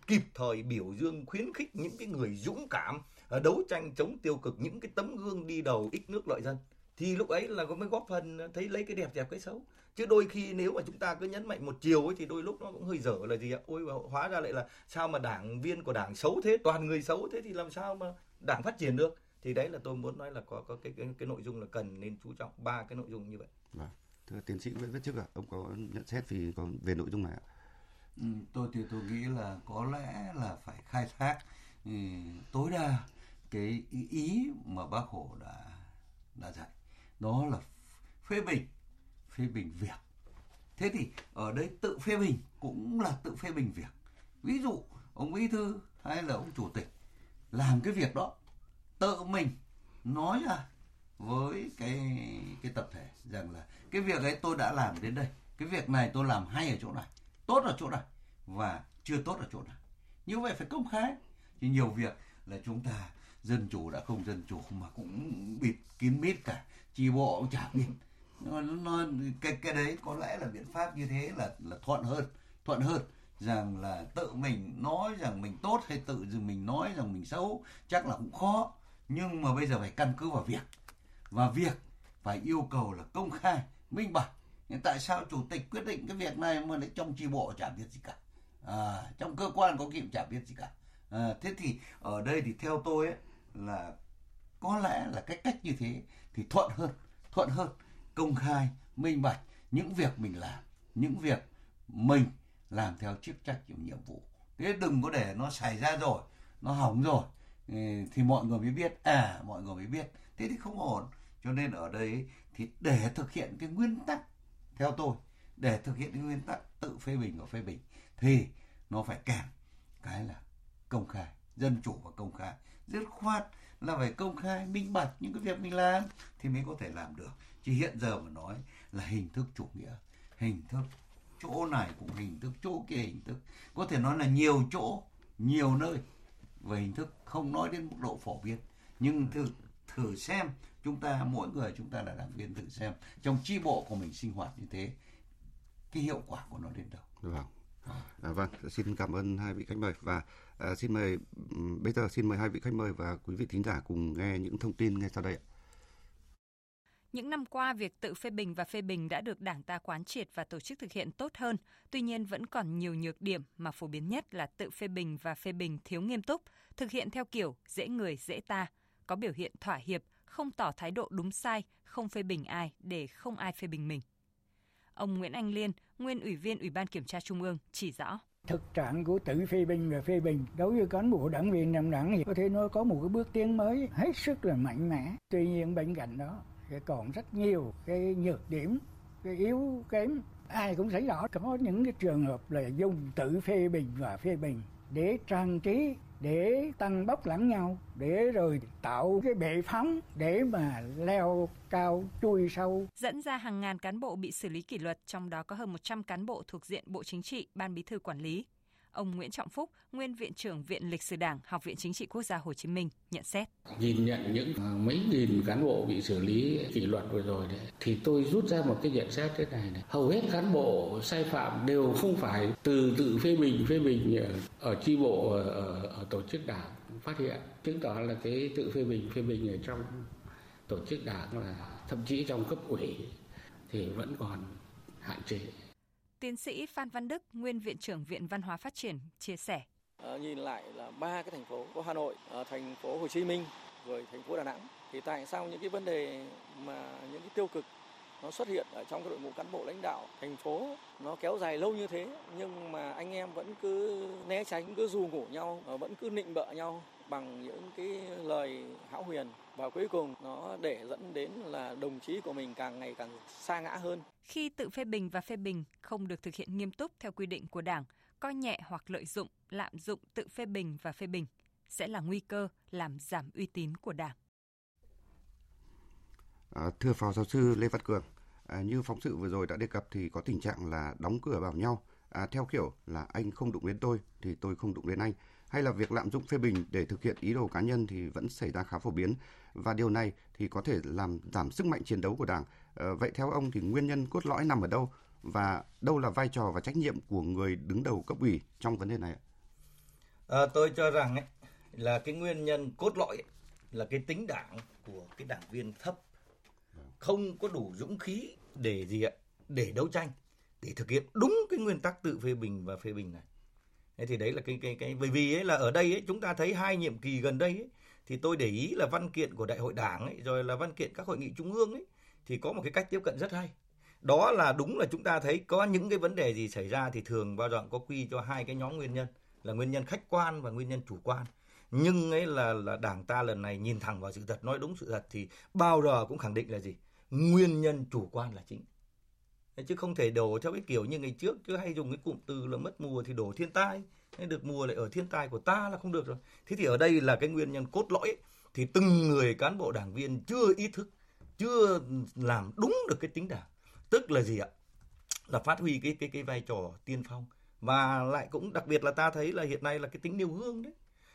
Speaker 4: Kịp thời biểu dương, khuyến khích những cái người dũng cảm, đấu tranh chống tiêu cực, những cái tấm gương đi đầu, ích nước lợi dân thì lúc ấy là có mới góp phần thấy lấy cái đẹp dẹp cái xấu chứ đôi khi nếu mà chúng ta cứ nhấn mạnh một chiều ấy thì đôi lúc nó cũng hơi dở là gì ạ ôi hóa ra lại là sao mà đảng viên của đảng xấu thế toàn người xấu thế thì làm sao mà đảng phát triển được thì đấy là tôi muốn nói là có có cái cái, cái nội dung là cần nên chú trọng ba cái nội dung như vậy.
Speaker 3: Vâng. Thưa tiến sĩ Nguyễn Viết Chức ạ, à, ông có nhận xét vì có về nội dung này ạ?
Speaker 5: Ừ, tôi thì tôi nghĩ là có lẽ là phải khai thác ừ, tối đa cái ý, ý mà bác Hồ đã đã dạy đó là phê bình phê bình việc. Thế thì ở đây tự phê bình cũng là tự phê bình việc. Ví dụ, ông bí thư hay là ông chủ tịch làm cái việc đó, tự mình nói ra với cái cái tập thể rằng là cái việc ấy tôi đã làm đến đây, cái việc này tôi làm hay ở chỗ này, tốt ở chỗ này và chưa tốt ở chỗ này. Như vậy phải công khai. Thì nhiều việc là chúng ta dân chủ đã không dân chủ mà cũng bịt kín mít cả chi bộ cũng chả biết. Nó, nó cái cái đấy có lẽ là biện pháp như thế là là thuận hơn thuận hơn rằng là tự mình nói rằng mình tốt hay tự dừng mình nói rằng mình xấu chắc là cũng khó. Nhưng mà bây giờ phải căn cứ vào việc và việc phải yêu cầu là công khai minh bạch. Tại sao chủ tịch quyết định cái việc này mà lại trong chi bộ chả biết gì cả? À, trong cơ quan có kiểm chả biết gì cả. À, thế thì ở đây thì theo tôi ấy là có lẽ là cái cách như thế thì thuận hơn thuận hơn công khai, minh bạch những việc mình làm, những việc mình làm theo chức trách nhiệm vụ. Thế đừng có để nó xảy ra rồi, nó hỏng rồi. Thì mọi người mới biết. À mọi người mới biết. Thế thì không ổn. Cho nên ở đây thì để thực hiện cái nguyên tắc, theo tôi, để thực hiện cái nguyên tắc tự phê bình và phê bình thì nó phải kèm cái là công khai, dân chủ và công khai dứt khoát là phải công khai minh bạch những cái việc mình làm thì mới có thể làm được. Chứ hiện giờ mà nói là hình thức chủ nghĩa hình thức chỗ này cũng hình thức chỗ kia hình thức. Có thể nói là nhiều chỗ nhiều nơi về hình thức không nói đến mức độ phổ biến. Nhưng thử thử xem chúng ta mỗi người chúng ta là đảng viên thử xem trong chi bộ của mình sinh hoạt như thế cái hiệu quả của nó đến đâu.
Speaker 3: Vâng. À, vâng, xin cảm ơn hai vị khách mời. Và à, xin mời bây giờ xin mời hai vị khách mời và quý vị thính giả cùng nghe những thông tin ngay sau đây.
Speaker 1: Những năm qua, việc tự phê bình và phê bình đã được Đảng ta quán triệt và tổ chức thực hiện tốt hơn. Tuy nhiên, vẫn còn nhiều nhược điểm mà phổ biến nhất là tự phê bình và phê bình thiếu nghiêm túc, thực hiện theo kiểu dễ người dễ ta, có biểu hiện thỏa hiệp, không tỏ thái độ đúng sai, không phê bình ai để không ai phê bình mình. Ông Nguyễn Anh Liên, nguyên ủy viên Ủy ban Kiểm tra Trung ương chỉ rõ.
Speaker 7: Thực trạng của tự phê bình và phê bình đối với cán bộ đảng viên trong đảng thì có thể nói có một cái bước tiến mới hết sức là mạnh mẽ. Tuy nhiên bên cạnh đó còn rất nhiều cái nhược điểm, cái yếu kém. Ai cũng thấy rõ có những cái trường hợp là dùng tự phê bình và phê bình để trang trí để tăng bốc lẫn nhau để rồi tạo cái bệ phóng để mà leo cao chui sâu.
Speaker 1: Dẫn ra hàng ngàn cán bộ bị xử lý kỷ luật, trong đó có hơn 100 cán bộ thuộc diện Bộ Chính trị, Ban Bí thư quản lý. Ông Nguyễn Trọng Phúc, nguyên viện trưởng Viện Lịch sử Đảng, Học viện Chính trị Quốc gia Hồ Chí Minh nhận xét.
Speaker 8: Nhìn nhận những à, mấy nghìn cán bộ bị xử lý kỷ luật vừa rồi đấy, thì tôi rút ra một cái nhận xét thế này này. Hầu hết cán bộ sai phạm đều không phải từ tự phê bình phê bình ở chi bộ ở, ở, ở tổ chức đảng phát hiện, chứng tỏ là cái tự phê bình phê bình ở trong tổ chức đảng là thậm chí trong cấp ủy thì vẫn còn hạn chế.
Speaker 1: Tiến sĩ Phan Văn Đức, nguyên viện trưởng Viện Văn hóa Phát triển chia sẻ.
Speaker 9: Ờ, nhìn lại là ba cái thành phố có Hà Nội, ờ, thành phố Hồ Chí Minh rồi thành phố Đà Nẵng thì tại sao những cái vấn đề mà những cái tiêu cực nó xuất hiện ở trong cái đội ngũ cán bộ lãnh đạo thành phố nó kéo dài lâu như thế nhưng mà anh em vẫn cứ né tránh cứ dù ngủ nhau vẫn cứ nịnh bợ nhau bằng những cái lời hão huyền và cuối cùng nó để dẫn đến là đồng chí của mình càng ngày càng xa ngã hơn.
Speaker 1: Khi tự phê bình và phê bình không được thực hiện nghiêm túc theo quy định của Đảng, coi nhẹ hoặc lợi dụng, lạm dụng tự phê bình và phê bình sẽ là nguy cơ làm giảm uy tín của Đảng.
Speaker 3: À, thưa Phó Giáo sư Lê Văn Cường, à, như phóng sự vừa rồi đã đề cập thì có tình trạng là đóng cửa vào nhau, à, theo kiểu là anh không đụng đến tôi thì tôi không đụng đến anh, hay là việc lạm dụng phê bình để thực hiện ý đồ cá nhân thì vẫn xảy ra khá phổ biến. Và điều này thì có thể làm giảm sức mạnh chiến đấu của Đảng. À, vậy theo ông thì nguyên nhân cốt lõi nằm ở đâu? Và đâu là vai trò và trách nhiệm của người đứng đầu cấp ủy trong vấn đề này?
Speaker 4: À, tôi cho rằng ấy, là cái nguyên nhân cốt lõi ấy, là cái tính đảng của cái đảng viên thấp không có đủ dũng khí để gì ạ, để đấu tranh, để thực hiện đúng cái nguyên tắc tự phê bình và phê bình này. Thế thì đấy là cái cái cái, bởi vì ấy là ở đây ấy, chúng ta thấy hai nhiệm kỳ gần đây ấy, thì tôi để ý là văn kiện của đại hội đảng ấy, rồi là văn kiện các hội nghị trung ương ấy, thì có một cái cách tiếp cận rất hay. Đó là đúng là chúng ta thấy có những cái vấn đề gì xảy ra thì thường bao giờ có quy cho hai cái nhóm nguyên nhân, là nguyên nhân khách quan và nguyên nhân chủ quan. Nhưng ấy là là đảng ta lần này nhìn thẳng vào sự thật, nói đúng sự thật thì bao giờ cũng khẳng định là gì? Nguyên nhân chủ quan là chính. Chứ không thể đổ theo cái kiểu như ngày trước, cứ hay dùng cái cụm từ là mất mùa thì đổ thiên tai. Hay được mùa lại ở thiên tai của ta là không được rồi. Thế thì ở đây là cái nguyên nhân cốt lõi thì từng người cán bộ đảng viên chưa ý thức, chưa làm đúng được cái tính đảng. Tức là gì ạ? Là phát huy cái cái cái vai trò tiên phong. Và lại cũng đặc biệt là ta thấy là hiện nay là cái tính nêu gương đấy.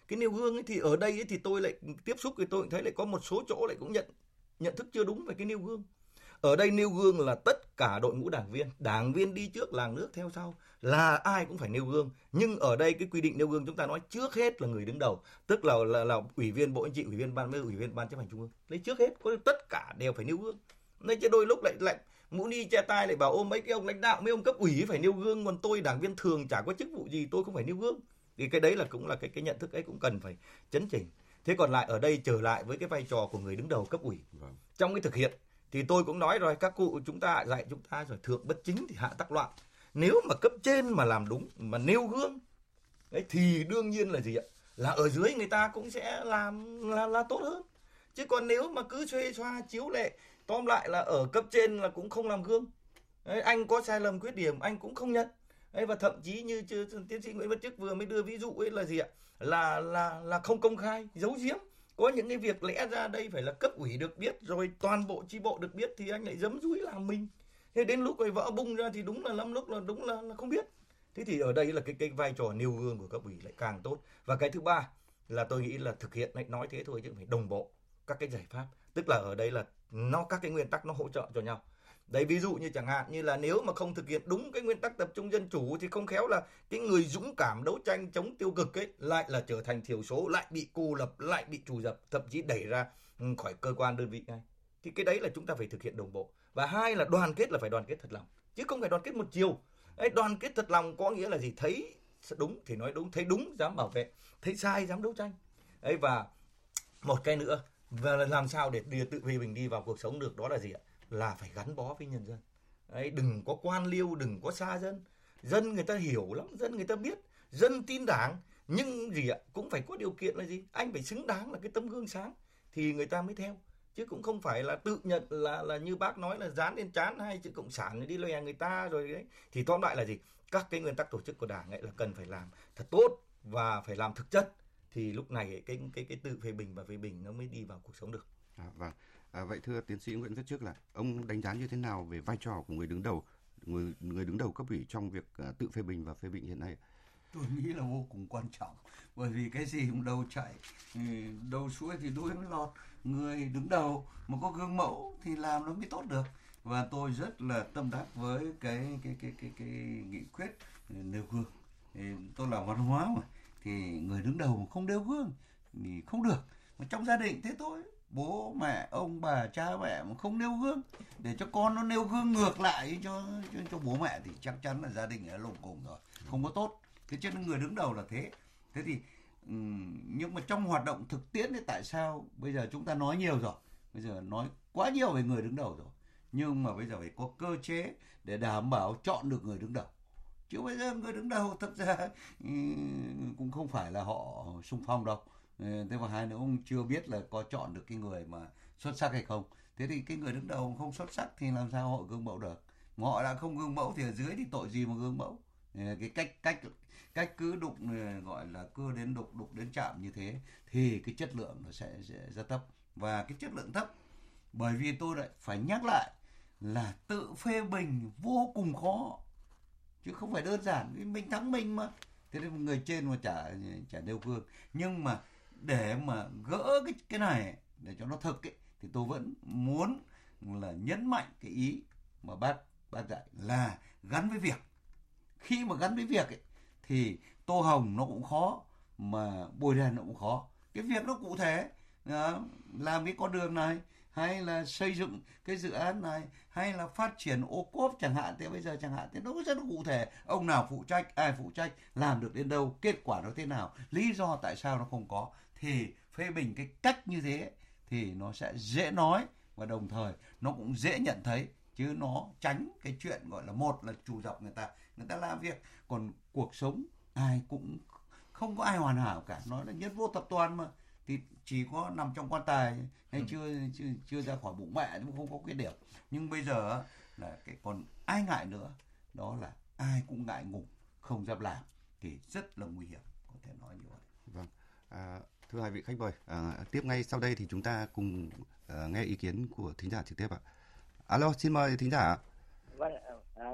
Speaker 4: Cái nêu gương ấy thì ở đây ấy thì tôi lại tiếp xúc thì tôi thấy lại có một số chỗ lại cũng nhận nhận thức chưa đúng về cái nêu gương. Ở đây nêu gương là tất cả đội ngũ đảng viên đảng viên đi trước làng nước theo sau là ai cũng phải nêu gương. Nhưng ở đây cái quy định nêu gương chúng ta nói trước hết là người đứng đầu tức là là, là ủy viên bộ anh chị ủy viên ban ủy viên ban chấp hành trung ương. Lấy trước hết có tất cả đều phải nêu gương. Nên chứ đôi lúc lại lại mũ ni che tai lại bảo ôm mấy cái ông lãnh đạo mấy ông cấp ủy phải nêu gương. Còn tôi đảng viên thường chả có chức vụ gì tôi không phải nêu gương. Thì cái đấy là cũng là cái cái nhận thức ấy cũng cần phải chấn chỉnh thế còn lại ở đây trở lại với cái vai trò của người đứng đầu cấp ủy. Vâng. trong cái thực hiện thì tôi cũng nói rồi các cụ chúng ta dạy chúng ta rồi thượng bất chính thì hạ tắc loạn. Nếu mà cấp trên mà làm đúng mà nêu gương đấy thì đương nhiên là gì ạ? Là ở dưới người ta cũng sẽ làm là là tốt hơn. Chứ còn nếu mà cứ xuê xoa chiếu lệ tóm lại là ở cấp trên là cũng không làm gương. Đấy, anh có sai lầm khuyết điểm anh cũng không nhận ấy và thậm chí như tiến sĩ Nguyễn Văn Chức vừa mới đưa ví dụ ấy là gì ạ? Là là là không công khai giấu giếm. Có những cái việc lẽ ra đây phải là cấp ủy được biết rồi toàn bộ chi bộ được biết thì anh lại dấm dúi làm mình. Thế đến lúc rồi vỡ bung ra thì đúng là lắm lúc là đúng là, là không biết. Thế thì ở đây là cái cái vai trò nêu gương của cấp ủy lại càng tốt. Và cái thứ ba là tôi nghĩ là thực hiện lại nói thế thôi chứ phải đồng bộ các cái giải pháp. Tức là ở đây là nó các cái nguyên tắc nó hỗ trợ cho nhau. Đấy ví dụ như chẳng hạn như là nếu mà không thực hiện đúng cái nguyên tắc tập trung dân chủ thì không khéo là cái người dũng cảm đấu tranh chống tiêu cực ấy lại là trở thành thiểu số, lại bị cô lập, lại bị trù dập, thậm chí đẩy ra ừ, khỏi cơ quan đơn vị ngay. Thì cái đấy là chúng ta phải thực hiện đồng bộ. Và hai là đoàn kết là phải đoàn kết thật lòng, chứ không phải đoàn kết một chiều. Đấy, đoàn kết thật lòng có nghĩa là gì? Thấy đúng thì nói đúng, thấy đúng dám bảo vệ, thấy sai dám đấu tranh. Đấy và một cái nữa và làm sao để đưa tự vì mình đi vào cuộc sống được đó là gì ạ? Là phải gắn bó với nhân dân. Đấy, đừng có quan liêu đừng có xa dân. Dân người ta hiểu lắm dân người ta biết dân tin đảng. Nhưng gì ạ cũng phải có điều kiện là gì? Anh phải xứng đáng là cái tấm gương sáng thì người ta mới theo. Chứ cũng không phải là tự nhận là là như bác nói là dán lên chán hay chữ cộng sản đi lòe người ta rồi đấy. Thì tóm lại là gì? Các cái nguyên tắc tổ chức của đảng ấy là cần phải làm thật tốt và phải làm thực chất thì lúc này cái cái cái tự phê bình và phê bình nó mới đi vào cuộc sống được.
Speaker 3: À, vâng. À, vậy thưa tiến sĩ Nguyễn Viết Trước là ông đánh giá như thế nào về vai trò của người đứng đầu người người đứng đầu cấp ủy trong việc uh, tự phê bình và phê bình hiện nay?
Speaker 5: Tôi nghĩ là vô cùng quan trọng bởi vì cái gì cũng đâu chạy đầu suối thì đuôi mới lọt. Người đứng đầu mà có gương mẫu thì làm nó mới tốt được. Và tôi rất là tâm đắc với cái cái cái cái cái nghị quyết nêu gương. Tôi là văn hóa mà thì người đứng đầu mà không nêu gương thì không được. Mà trong gia đình thế thôi. Bố mẹ ông bà cha mẹ mà không nêu gương để cho con nó nêu gương ngược lại cho cho, cho bố mẹ thì chắc chắn là gia đình ở lồng cùng rồi. Không có tốt. Thế chứ người đứng đầu là thế. Thế thì nhưng mà trong hoạt động thực tiễn thì tại sao bây giờ chúng ta nói nhiều rồi? Bây giờ nói quá nhiều về người đứng đầu rồi. Nhưng mà bây giờ phải có cơ chế để đảm bảo chọn được người đứng đầu chứ bây giờ người đứng đầu thật ra ừ, cũng không phải là họ sung phong đâu. Ừ, thế và hai nữa ông chưa biết là có chọn được cái người mà xuất sắc hay không. Thế thì cái người đứng đầu không xuất sắc thì làm sao họ gương mẫu được? Mà họ đã không gương mẫu thì ở dưới thì tội gì mà gương mẫu? Ừ, cái cách cách cách cứ đụng gọi là cứ đến đục đục đến chạm như thế thì cái chất lượng nó sẽ, sẽ rất thấp. Và cái chất lượng thấp bởi vì tôi lại phải nhắc lại là tự phê bình vô cùng khó chứ không phải đơn giản mình thắng mình mà. Thế nên người trên mà chả chả nêu gương. Nhưng mà để mà gỡ cái cái này để cho nó thực ấy, thì tôi vẫn muốn là nhấn mạnh cái ý mà bác bác dạy là gắn với việc. Khi mà gắn với việc ấy, thì tô hồng nó cũng khó mà bồi đèn nó cũng khó. Cái việc nó cụ thể đó, làm cái con đường này hay là xây dựng cái dự án này, hay là phát triển ô cốp chẳng hạn, thế bây giờ chẳng hạn, thế nó rất cụ thể. Ông nào phụ trách, ai phụ trách, làm được đến đâu, kết quả nó thế nào, lý do tại sao nó không có, thì phê bình cái cách như thế thì nó sẽ dễ nói và đồng thời nó cũng dễ nhận thấy, chứ nó tránh cái chuyện gọi là một là chủ dọc người ta người ta làm việc. Còn cuộc sống ai cũng, không có ai hoàn hảo cả nói là nhất vô tập toàn mà chỉ có nằm trong quan tài hay ừ. chưa, chưa chưa ra khỏi bụng mẹ cũng không có khuyết điểm. Nhưng bây giờ là cái còn ai ngại nữa đó là ai cũng ngại ngùng không dám làm thì rất là nguy hiểm có thể nói như vậy.
Speaker 3: Vâng. À, thưa hai vị khách mời à, tiếp ngay sau đây thì chúng ta cùng à, nghe ý kiến của thính giả trực tiếp ạ. Alo xin mời thính giả
Speaker 10: vâng à,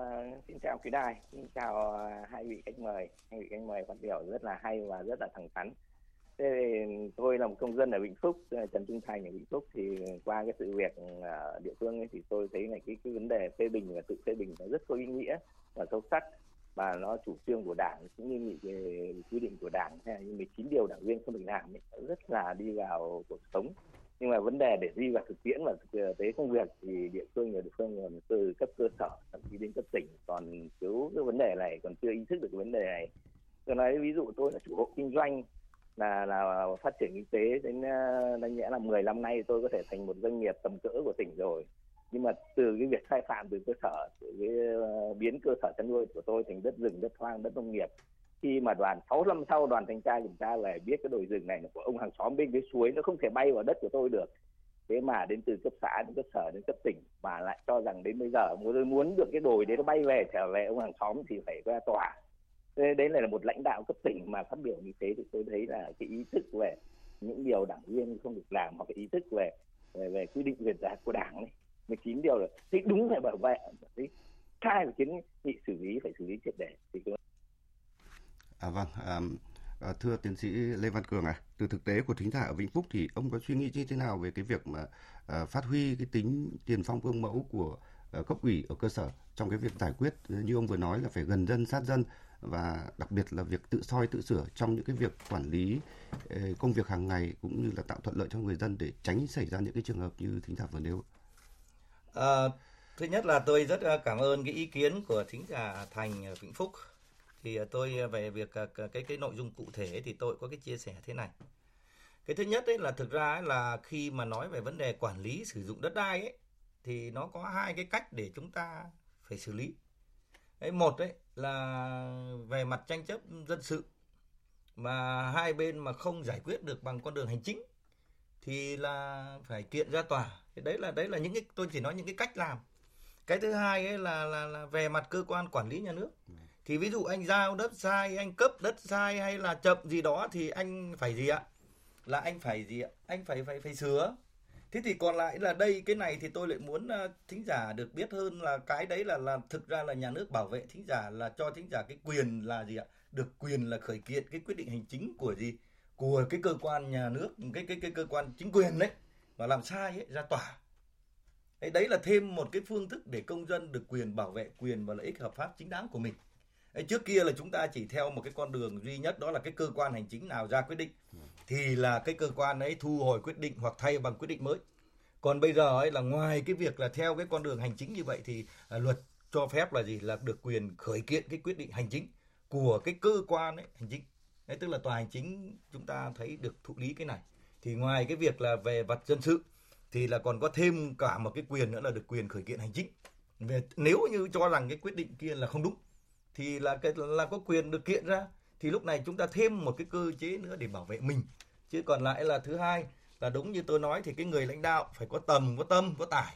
Speaker 10: xin chào quý đài xin chào à, hai vị khách mời. Hai vị khách mời phát biểu rất là hay và rất là thẳng thắn thế thì tôi là một công dân ở Vĩnh Phúc Trần Trung Thành ở Vĩnh Phúc thì qua cái sự việc ở địa phương ấy, thì tôi thấy là cái cái vấn đề phê bình và tự phê bình nó rất có ý nghĩa và sâu sắc và nó chủ trương của đảng cũng như nghị quy định của đảng hay như 19 điều đảng viên không được làm ấy, rất là đi vào cuộc sống. Nhưng mà vấn đề để đi vào thực tiễn và thực à, tế công việc thì địa phương nhiều địa phương còn từ cấp cơ sở thậm chí đến cấp tỉnh còn thiếu cái vấn đề này còn chưa ý thức được cái vấn đề này. Tôi nói ví dụ tôi là chủ hộ kinh doanh là là phát triển kinh tế đến ờ, đáng nhẽ là 10 năm nay tôi có thể thành một doanh nghiệp tầm cỡ của tỉnh rồi. Nhưng mà từ cái việc sai phạm từ cơ sở, từ cái ờ, biến cơ sở chăn nuôi của tôi thành đất rừng, đất hoang, đất nông nghiệp, khi mà đoàn 6 năm sau đoàn thanh tra kiểm tra về biết cái đồi rừng này là của ông hàng xóm bên cái suối, nó không thể bay vào đất của tôi được. Thế mà đến từ cấp xã, đến cấp sở, đến cấp tỉnh mà lại cho rằng đến bây giờ, muốn muốn được cái đồi đấy nó bay về trở về ông hàng xóm thì phải ra tòa thế đấy là một lãnh đạo cấp tỉnh mà phát biểu như thế thì tôi thấy là cái ý thức về những điều đảng viên không được làm hoặc cái ý thức về về, về quy định quyền giá của đảng này 19 điều là thế đúng phải bảo vệ thế sai phải kiến nghị xử lý phải xử lý triệt để. Thì tôi
Speaker 3: À vâng, à, à, thưa tiến sĩ Lê Văn Cường à, từ thực tế của thính giả ở Vĩnh Phúc thì ông có suy nghĩ như thế nào về cái việc mà à, phát huy cái tính tiền phong gương mẫu của Ờ, cấp ủy ở cơ sở trong cái việc giải quyết như ông vừa nói là phải gần dân sát dân và đặc biệt là việc tự soi tự sửa trong những cái việc quản lý ờ, công việc hàng ngày cũng như là tạo thuận lợi cho người dân để tránh xảy ra những cái trường hợp như thính giả vừa nêu.
Speaker 4: À, thứ nhất là tôi rất cảm ơn cái ý kiến của thính giả Thành Vĩnh Phúc thì tôi về việc cái cái nội dung cụ thể thì tôi có cái chia sẻ thế này cái thứ nhất ấy là thực ra ấy là khi mà nói về vấn đề quản lý sử dụng đất đai ấy thì nó có hai cái cách để chúng ta phải xử lý. Đấy một đấy là về mặt tranh chấp dân sự mà hai bên mà không giải quyết được bằng con đường hành chính thì là phải kiện ra tòa. Thì đấy là đấy là những cái tôi chỉ nói những cái cách làm. Cái thứ hai ấy là là, là về mặt cơ quan quản lý nhà nước. Thì ví dụ anh giao đất sai anh cấp đất sai hay là chậm gì đó thì anh phải gì ạ? Là anh phải gì ạ? Anh phải phải phải sửa thế thì còn lại là đây cái này thì tôi lại muốn ờ, thính giả được biết hơn là cái đấy là là thực ra là nhà nước bảo vệ thính giả là cho thính giả cái quyền là gì ạ? Được quyền là khởi kiện cái quyết định hành chính của gì? Của cái cơ quan nhà nước cái cái cái cơ quan chính quyền đấy mà làm sai ấy ra tòa. Đấy, đấy là thêm một cái phương thức để công dân được quyền bảo vệ quyền và lợi ích hợp pháp chính đáng của mình. Trước kia là chúng ta chỉ theo một cái con đường duy nhất đó là cái cơ quan hành chính nào ra quyết định thì là cái cơ quan ấy thu hồi quyết định hoặc thay bằng quyết định mới còn bây giờ ấy là ngoài cái việc là theo cái con đường hành chính như vậy thì à, luật cho phép là gì là được quyền khởi kiện cái quyết định hành chính của cái cơ quan ấy hành chính Đấy, tức là tòa hành chính chúng ta thấy được thụ lý cái này. Thì ngoài cái việc là về vật dân sự thì là còn có thêm cả một cái quyền nữa là được quyền khởi kiện hành chính. Về nếu như cho rằng cái quyết định kia là không đúng thì là cái là có quyền được kiện ra thì lúc này chúng ta thêm một cái cơ chế nữa để bảo vệ mình. Chứ còn lại là thứ hai là đúng như tôi nói thì cái người lãnh đạo phải có tầm có tâm có tài.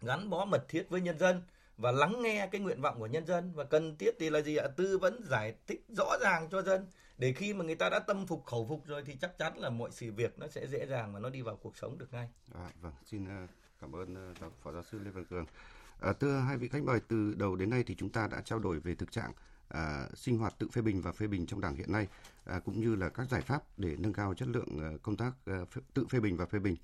Speaker 4: Gắn bó mật thiết với nhân dân và lắng nghe cái nguyện vọng của nhân dân. Và cần thiết thì là gì ạ? Tư vấn giải thích rõ ràng cho dân. Để khi mà người ta đã tâm phục khẩu phục rồi thì chắc chắn là mọi sự việc nó sẽ dễ dàng và nó đi vào cuộc sống được ngay.
Speaker 3: À, vâng, xin ờ, cảm ơn ờ, phó giáo sư Lê Văn Cường. À, thưa hai vị khách mời, từ đầu đến nay thì chúng ta đã trao đổi về thực trạng à, sinh hoạt tự phê bình và phê bình trong đảng hiện nay, à, cũng như là các giải pháp để nâng cao chất lượng à, công tác à, tự phê bình và phê bình.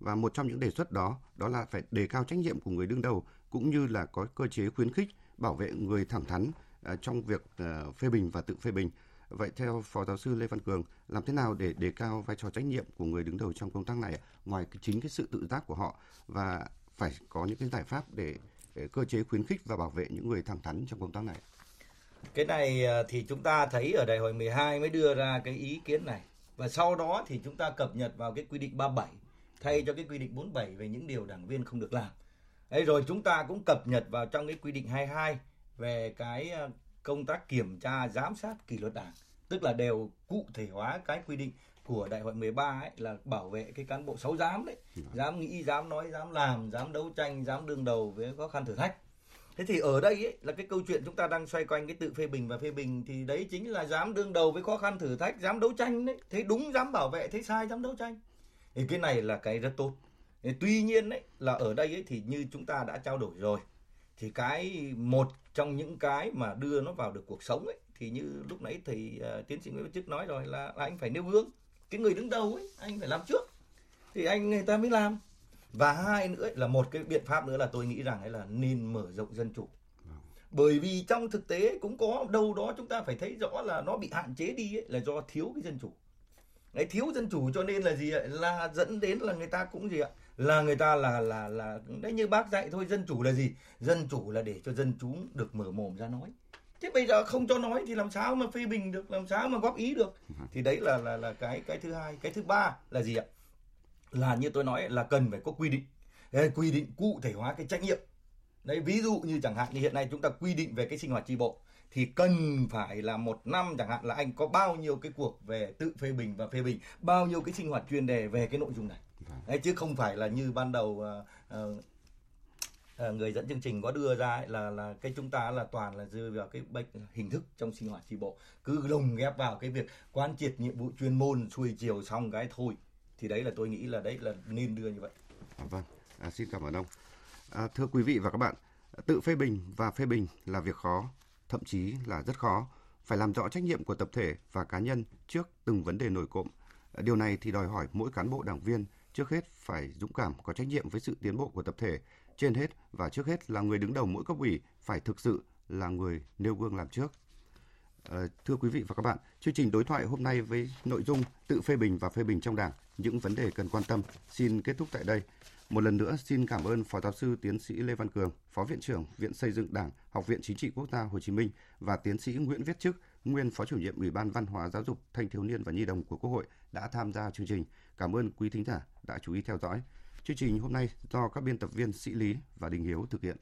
Speaker 3: Và một trong những đề xuất đó, đó là phải đề cao trách nhiệm của người đứng đầu, cũng như là có cơ chế khuyến khích bảo vệ người thẳng thắn à, trong việc à, phê bình và tự phê bình. Vậy theo Phó Giáo sư Lê Văn Cường, làm thế nào để đề cao vai trò trách nhiệm của người đứng đầu trong công tác này ngoài chính cái sự tự giác của họ và phải có những cái giải pháp để, để cơ chế khuyến khích và bảo vệ những người thẳng thắn trong công tác này?
Speaker 4: Cái này à, thì chúng ta thấy ở đại hội 12 mới đưa ra cái ý kiến này. Và sau đó thì chúng ta cập nhật vào cái quy định 37 thay cho cái quy định 47 về những điều đảng viên không được làm. Đấy rồi chúng ta cũng cập nhật vào trong cái quy định 22 về cái à, công tác kiểm tra giám sát kỷ luật đảng, tức là đều cụ thể hóa cái quy định của đại hội 13 ấy là bảo vệ cái cán bộ sáu dám đấy, dám nghĩ, dám nói, dám làm, dám đấu tranh, dám đương đầu với khó khăn thử thách. Thế thì ở đây ấy, là cái câu chuyện chúng ta đang xoay quanh cái tự phê bình và phê bình thì đấy chính là dám đương đầu với khó khăn thử thách, dám đấu tranh đấy. Thấy đúng dám bảo vệ, thấy sai dám đấu tranh. Thì cái này là cái rất tốt. Tuy nhiên ấy, là ở đây ấy, thì như chúng ta đã trao đổi rồi thì cái một trong những cái mà đưa nó vào được cuộc sống ấy thì như lúc nãy thì uh, ờ, tiến sĩ Nguyễn Văn Chức nói rồi là, là anh phải nêu gương cái người đứng đầu ấy anh phải làm trước thì anh người ta mới làm và hai nữa là một cái biện pháp nữa là tôi nghĩ rằng ấy là nên mở rộng dân chủ. Bởi vì trong thực tế cũng có đâu đó chúng ta phải thấy rõ là nó bị hạn chế đi ấy, là do thiếu cái dân chủ. Đấy, thiếu dân chủ cho nên là gì ạ? Là dẫn đến là người ta cũng gì ạ? Là người ta là là là đấy như bác dạy thôi dân chủ là gì? Dân chủ là để cho dân chúng được mở mồm ra nói. Thế bây giờ không cho nói thì làm sao mà phê bình được làm sao mà góp ý được? Thì đấy là là là cái cái thứ hai. Cái thứ ba là gì ạ là như tôi nói là cần phải có quy định. Đấy, quy định cụ thể hóa cái trách nhiệm. Đấy ví dụ như chẳng hạn như hiện nay chúng ta quy định về cái sinh hoạt tri bộ thì cần phải là một năm chẳng hạn là anh có bao nhiêu cái cuộc về tự phê bình và phê bình bao nhiêu cái sinh hoạt chuyên đề về cái nội dung này. Đấy, chứ không phải là như ban đầu uh, uh, người dẫn chương trình có đưa ra ấy, là là cái chúng ta là toàn là dư vào cái bệnh hình thức trong sinh hoạt tri bộ. Cứ lồng ghép vào cái việc quan triệt nhiệm vụ chuyên môn xuôi chiều xong cái thôi thì đấy là tôi nghĩ là đấy là nên đưa như vậy.
Speaker 3: À, vâng, à, xin cảm ơn ông. À, thưa quý vị và các bạn, tự phê bình và phê bình là việc khó, thậm chí là rất khó. Phải làm rõ trách nhiệm của tập thể và cá nhân trước từng vấn đề nổi cộm. À, điều này thì đòi hỏi mỗi cán bộ đảng viên trước hết phải dũng cảm có trách nhiệm với sự tiến bộ của tập thể. Trên hết và trước hết là người đứng đầu mỗi cấp ủy phải thực sự là người nêu gương làm trước. Ờ, thưa quý vị và các bạn, chương trình đối thoại hôm nay với nội dung tự phê bình và phê bình trong Đảng, những vấn đề cần quan tâm xin kết thúc tại đây. Một lần nữa xin cảm ơn Phó giáo sư tiến sĩ Lê Văn Cường, Phó viện trưởng Viện Xây dựng Đảng, Học viện Chính trị Quốc gia Hồ Chí Minh và tiến sĩ Nguyễn Viết Chức, nguyên Phó chủ nhiệm Ủy ban Văn hóa Giáo dục Thanh thiếu niên và Nhi đồng của Quốc hội đã tham gia chương trình. Cảm ơn quý thính giả đã chú ý theo dõi. Chương trình hôm nay do các biên tập viên Sĩ Lý và Đình Hiếu thực hiện.